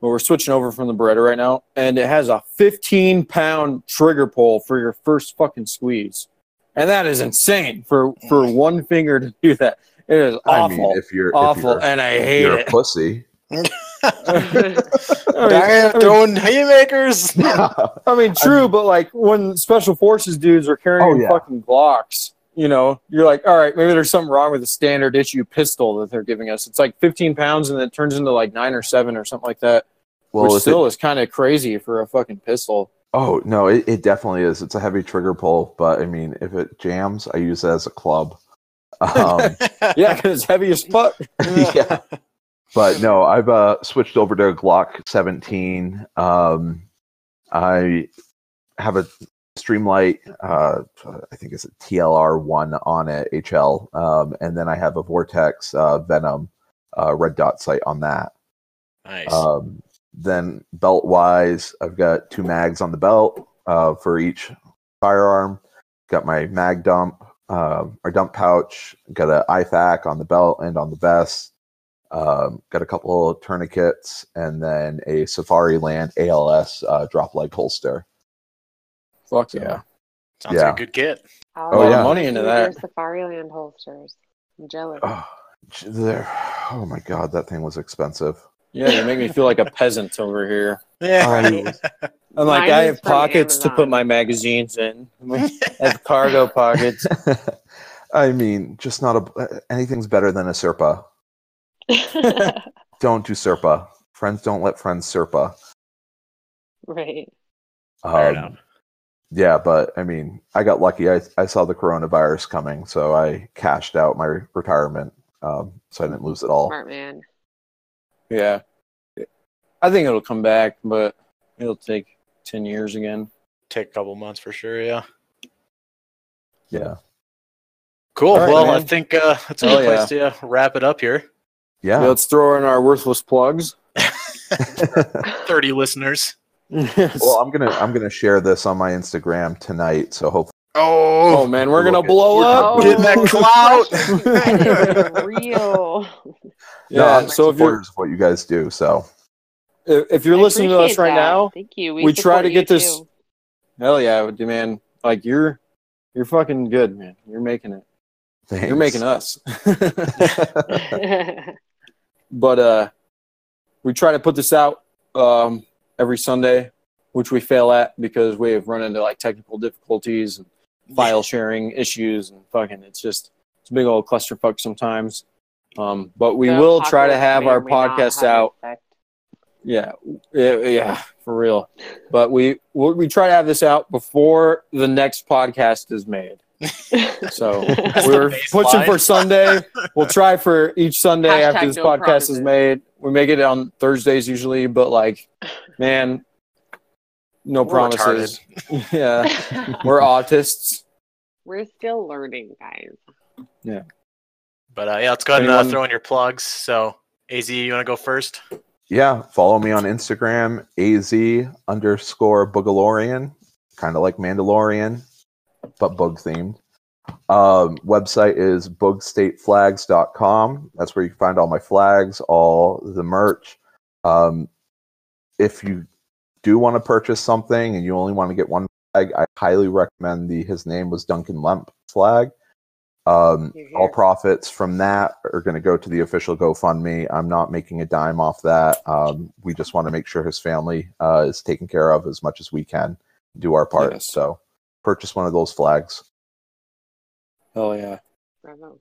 but we're switching over from the Beretta right now, and it has a 15 pound trigger pull for your first fucking squeeze, and that is insane for for one finger to do that. It is awful. I mean, if you're awful, if you're, and I if hate you're a pussy, I mean, Diane I mean- throwing haymakers. I mean, true, but like when special forces dudes are carrying Oh, yeah. fucking Glocks, you know, you're like, all right, maybe there's something wrong with the standard issue pistol that they're giving us. It's like 15 pounds and then it turns into like nine or seven or something like that, well, which still is kind of crazy for a fucking pistol. Oh no, it, it definitely is. It's a heavy trigger pull, but I mean, if it jams, I use it as a club. Um, Yeah, because it's heavy as fuck. yeah, but no, I've uh, switched over to Glock 17. Um, I have a Streamlight. Uh, I think it's a TLR one on it, HL, um, and then I have a Vortex uh, Venom uh, red dot sight on that. Nice. Um, then belt wise, I've got two mags on the belt uh, for each firearm. Got my mag dump uh, or dump pouch. Got an IFAK on the belt and on the vest. Um, got a couple of tourniquets and then a Safariland ALS uh, drop leg holster. Fuck yeah. Sounds yeah. like a good kit. I'll Oh, have yeah. to Money into that. their Safariland holsters. I'm jealous. Oh, there. Oh my god, that thing was expensive. Yeah, you make me feel like a peasant over here. Yeah. I- I'm like, Mine I have from pockets to put my magazines in. I have cargo pockets. I mean, just not a anything's better than a Serpa. Don't do Serpa. Friends don't let friends Serpa. right. Fair Um, enough. Yeah, but I mean, I got lucky. I, I saw the coronavirus coming, so I cashed out my retirement, um, so I didn't lose it all. Smart man. Yeah. I think it'll come back, but it'll take 10 years again. Take a couple months for sure. Yeah. Yeah. Cool. All right, well, I think uh, that's a Hell good place to uh, wrap it up here. Yeah. Let's throw in our worthless plugs. 30 listeners. well, I'm gonna I'm gonna share this on my Instagram tonight. So hopefully, oh. oh man, we're gonna blow up. Oh, Getting that clout. real. no, Yeah. I'm so if you're of what you guys do. So if if you're I listening to us right that. now, thank you. we try to get this- too. hell yeah, man. Like you're you're fucking good, man. You're making it. thanks. You're making us. But uh we try to put this out um every sunday which we fail at because we have run into like technical difficulties and file sharing issues and fucking it's just it's a big old clusterfuck sometimes. Um but we The will try to have our or may not podcast have out. an yeah, yeah yeah for real. But we we we try to have this out before the next podcast is made. effect. so we're pushing for Sunday. We'll try for each Sunday after this no podcast promises. is made. We make it on Thursdays usually, but like, man, no We're promises. yeah, we're autists. We're still learning, guys. Yeah. But uh, yeah, let's go ahead and uh, throw in your plugs. So, AZ, you want to go first? Yeah, follow me on Instagram, az underscore Boogalorian, kind of like Mandalorian, but bug themed. Um, website is boogstateflags.com. That's where you can find all my flags, all the merch. Um, if you do want to purchase something and you only want to get one flag, I highly recommend the His Name Was Duncan Lemp flag. Um, all profits from that are going to go to the official GoFundMe. I'm not making a dime off that. Um, we just want to make sure his family uh, is taken care of as much as we can, do our part. Yes. So purchase one of those flags. Hell yeah. Bravo.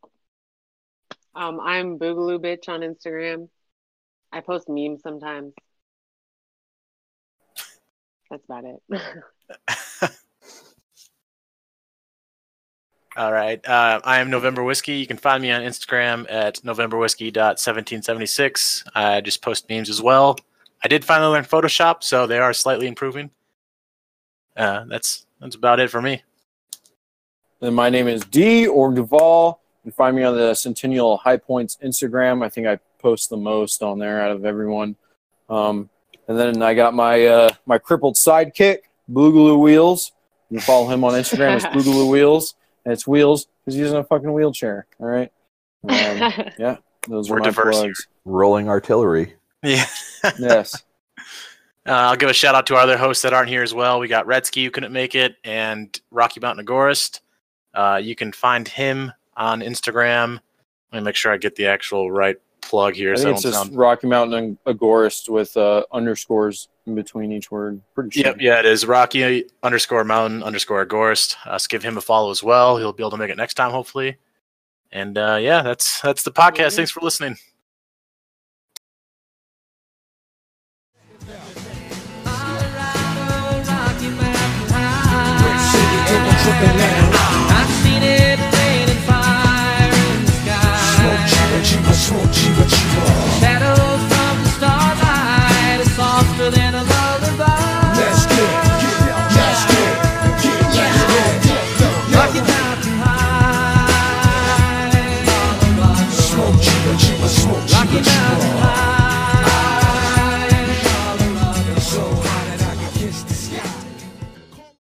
Um, I'm Boogaloo Bitch on Instagram. I post memes sometimes. That's about it. All right. Uh, I am November Whiskey. You can find me on Instagram at novemberwhiskey.1776. I just post memes as well. I did finally learn Photoshop, so they are slightly improving. Uh, that's that's about it for me. And my name is D or Duval. You can find me on the Centennial High Points Instagram. I think I post the most on there out of everyone. Um, and then I got my uh, my crippled sidekick, Boogaloo Wheels. You can follow him on Instagram as Boogaloo Wheels. And it's wheels because he's in a fucking wheelchair. All right. Um, yeah, those We're are my diverse plugs. Rolling artillery. Yeah. Yes. Uh, I'll give a shout out to our other hosts that aren't here as well. We got Redsky who couldn't make it, and Rocky Mountain Agorist. Uh, you can find him on Instagram. Let me make sure I get the actual right plug here. I think it's just sound. Rocky Mountain Agorist with uh, underscores in between each word. Pretty sure. Yep, yeah, it is Rocky underscore Mountain underscore Agorist. Uh, so give him a follow as well. He'll be able to make it next time, hopefully. And uh, yeah, that's that's the podcast. Thanks for listening. Superman.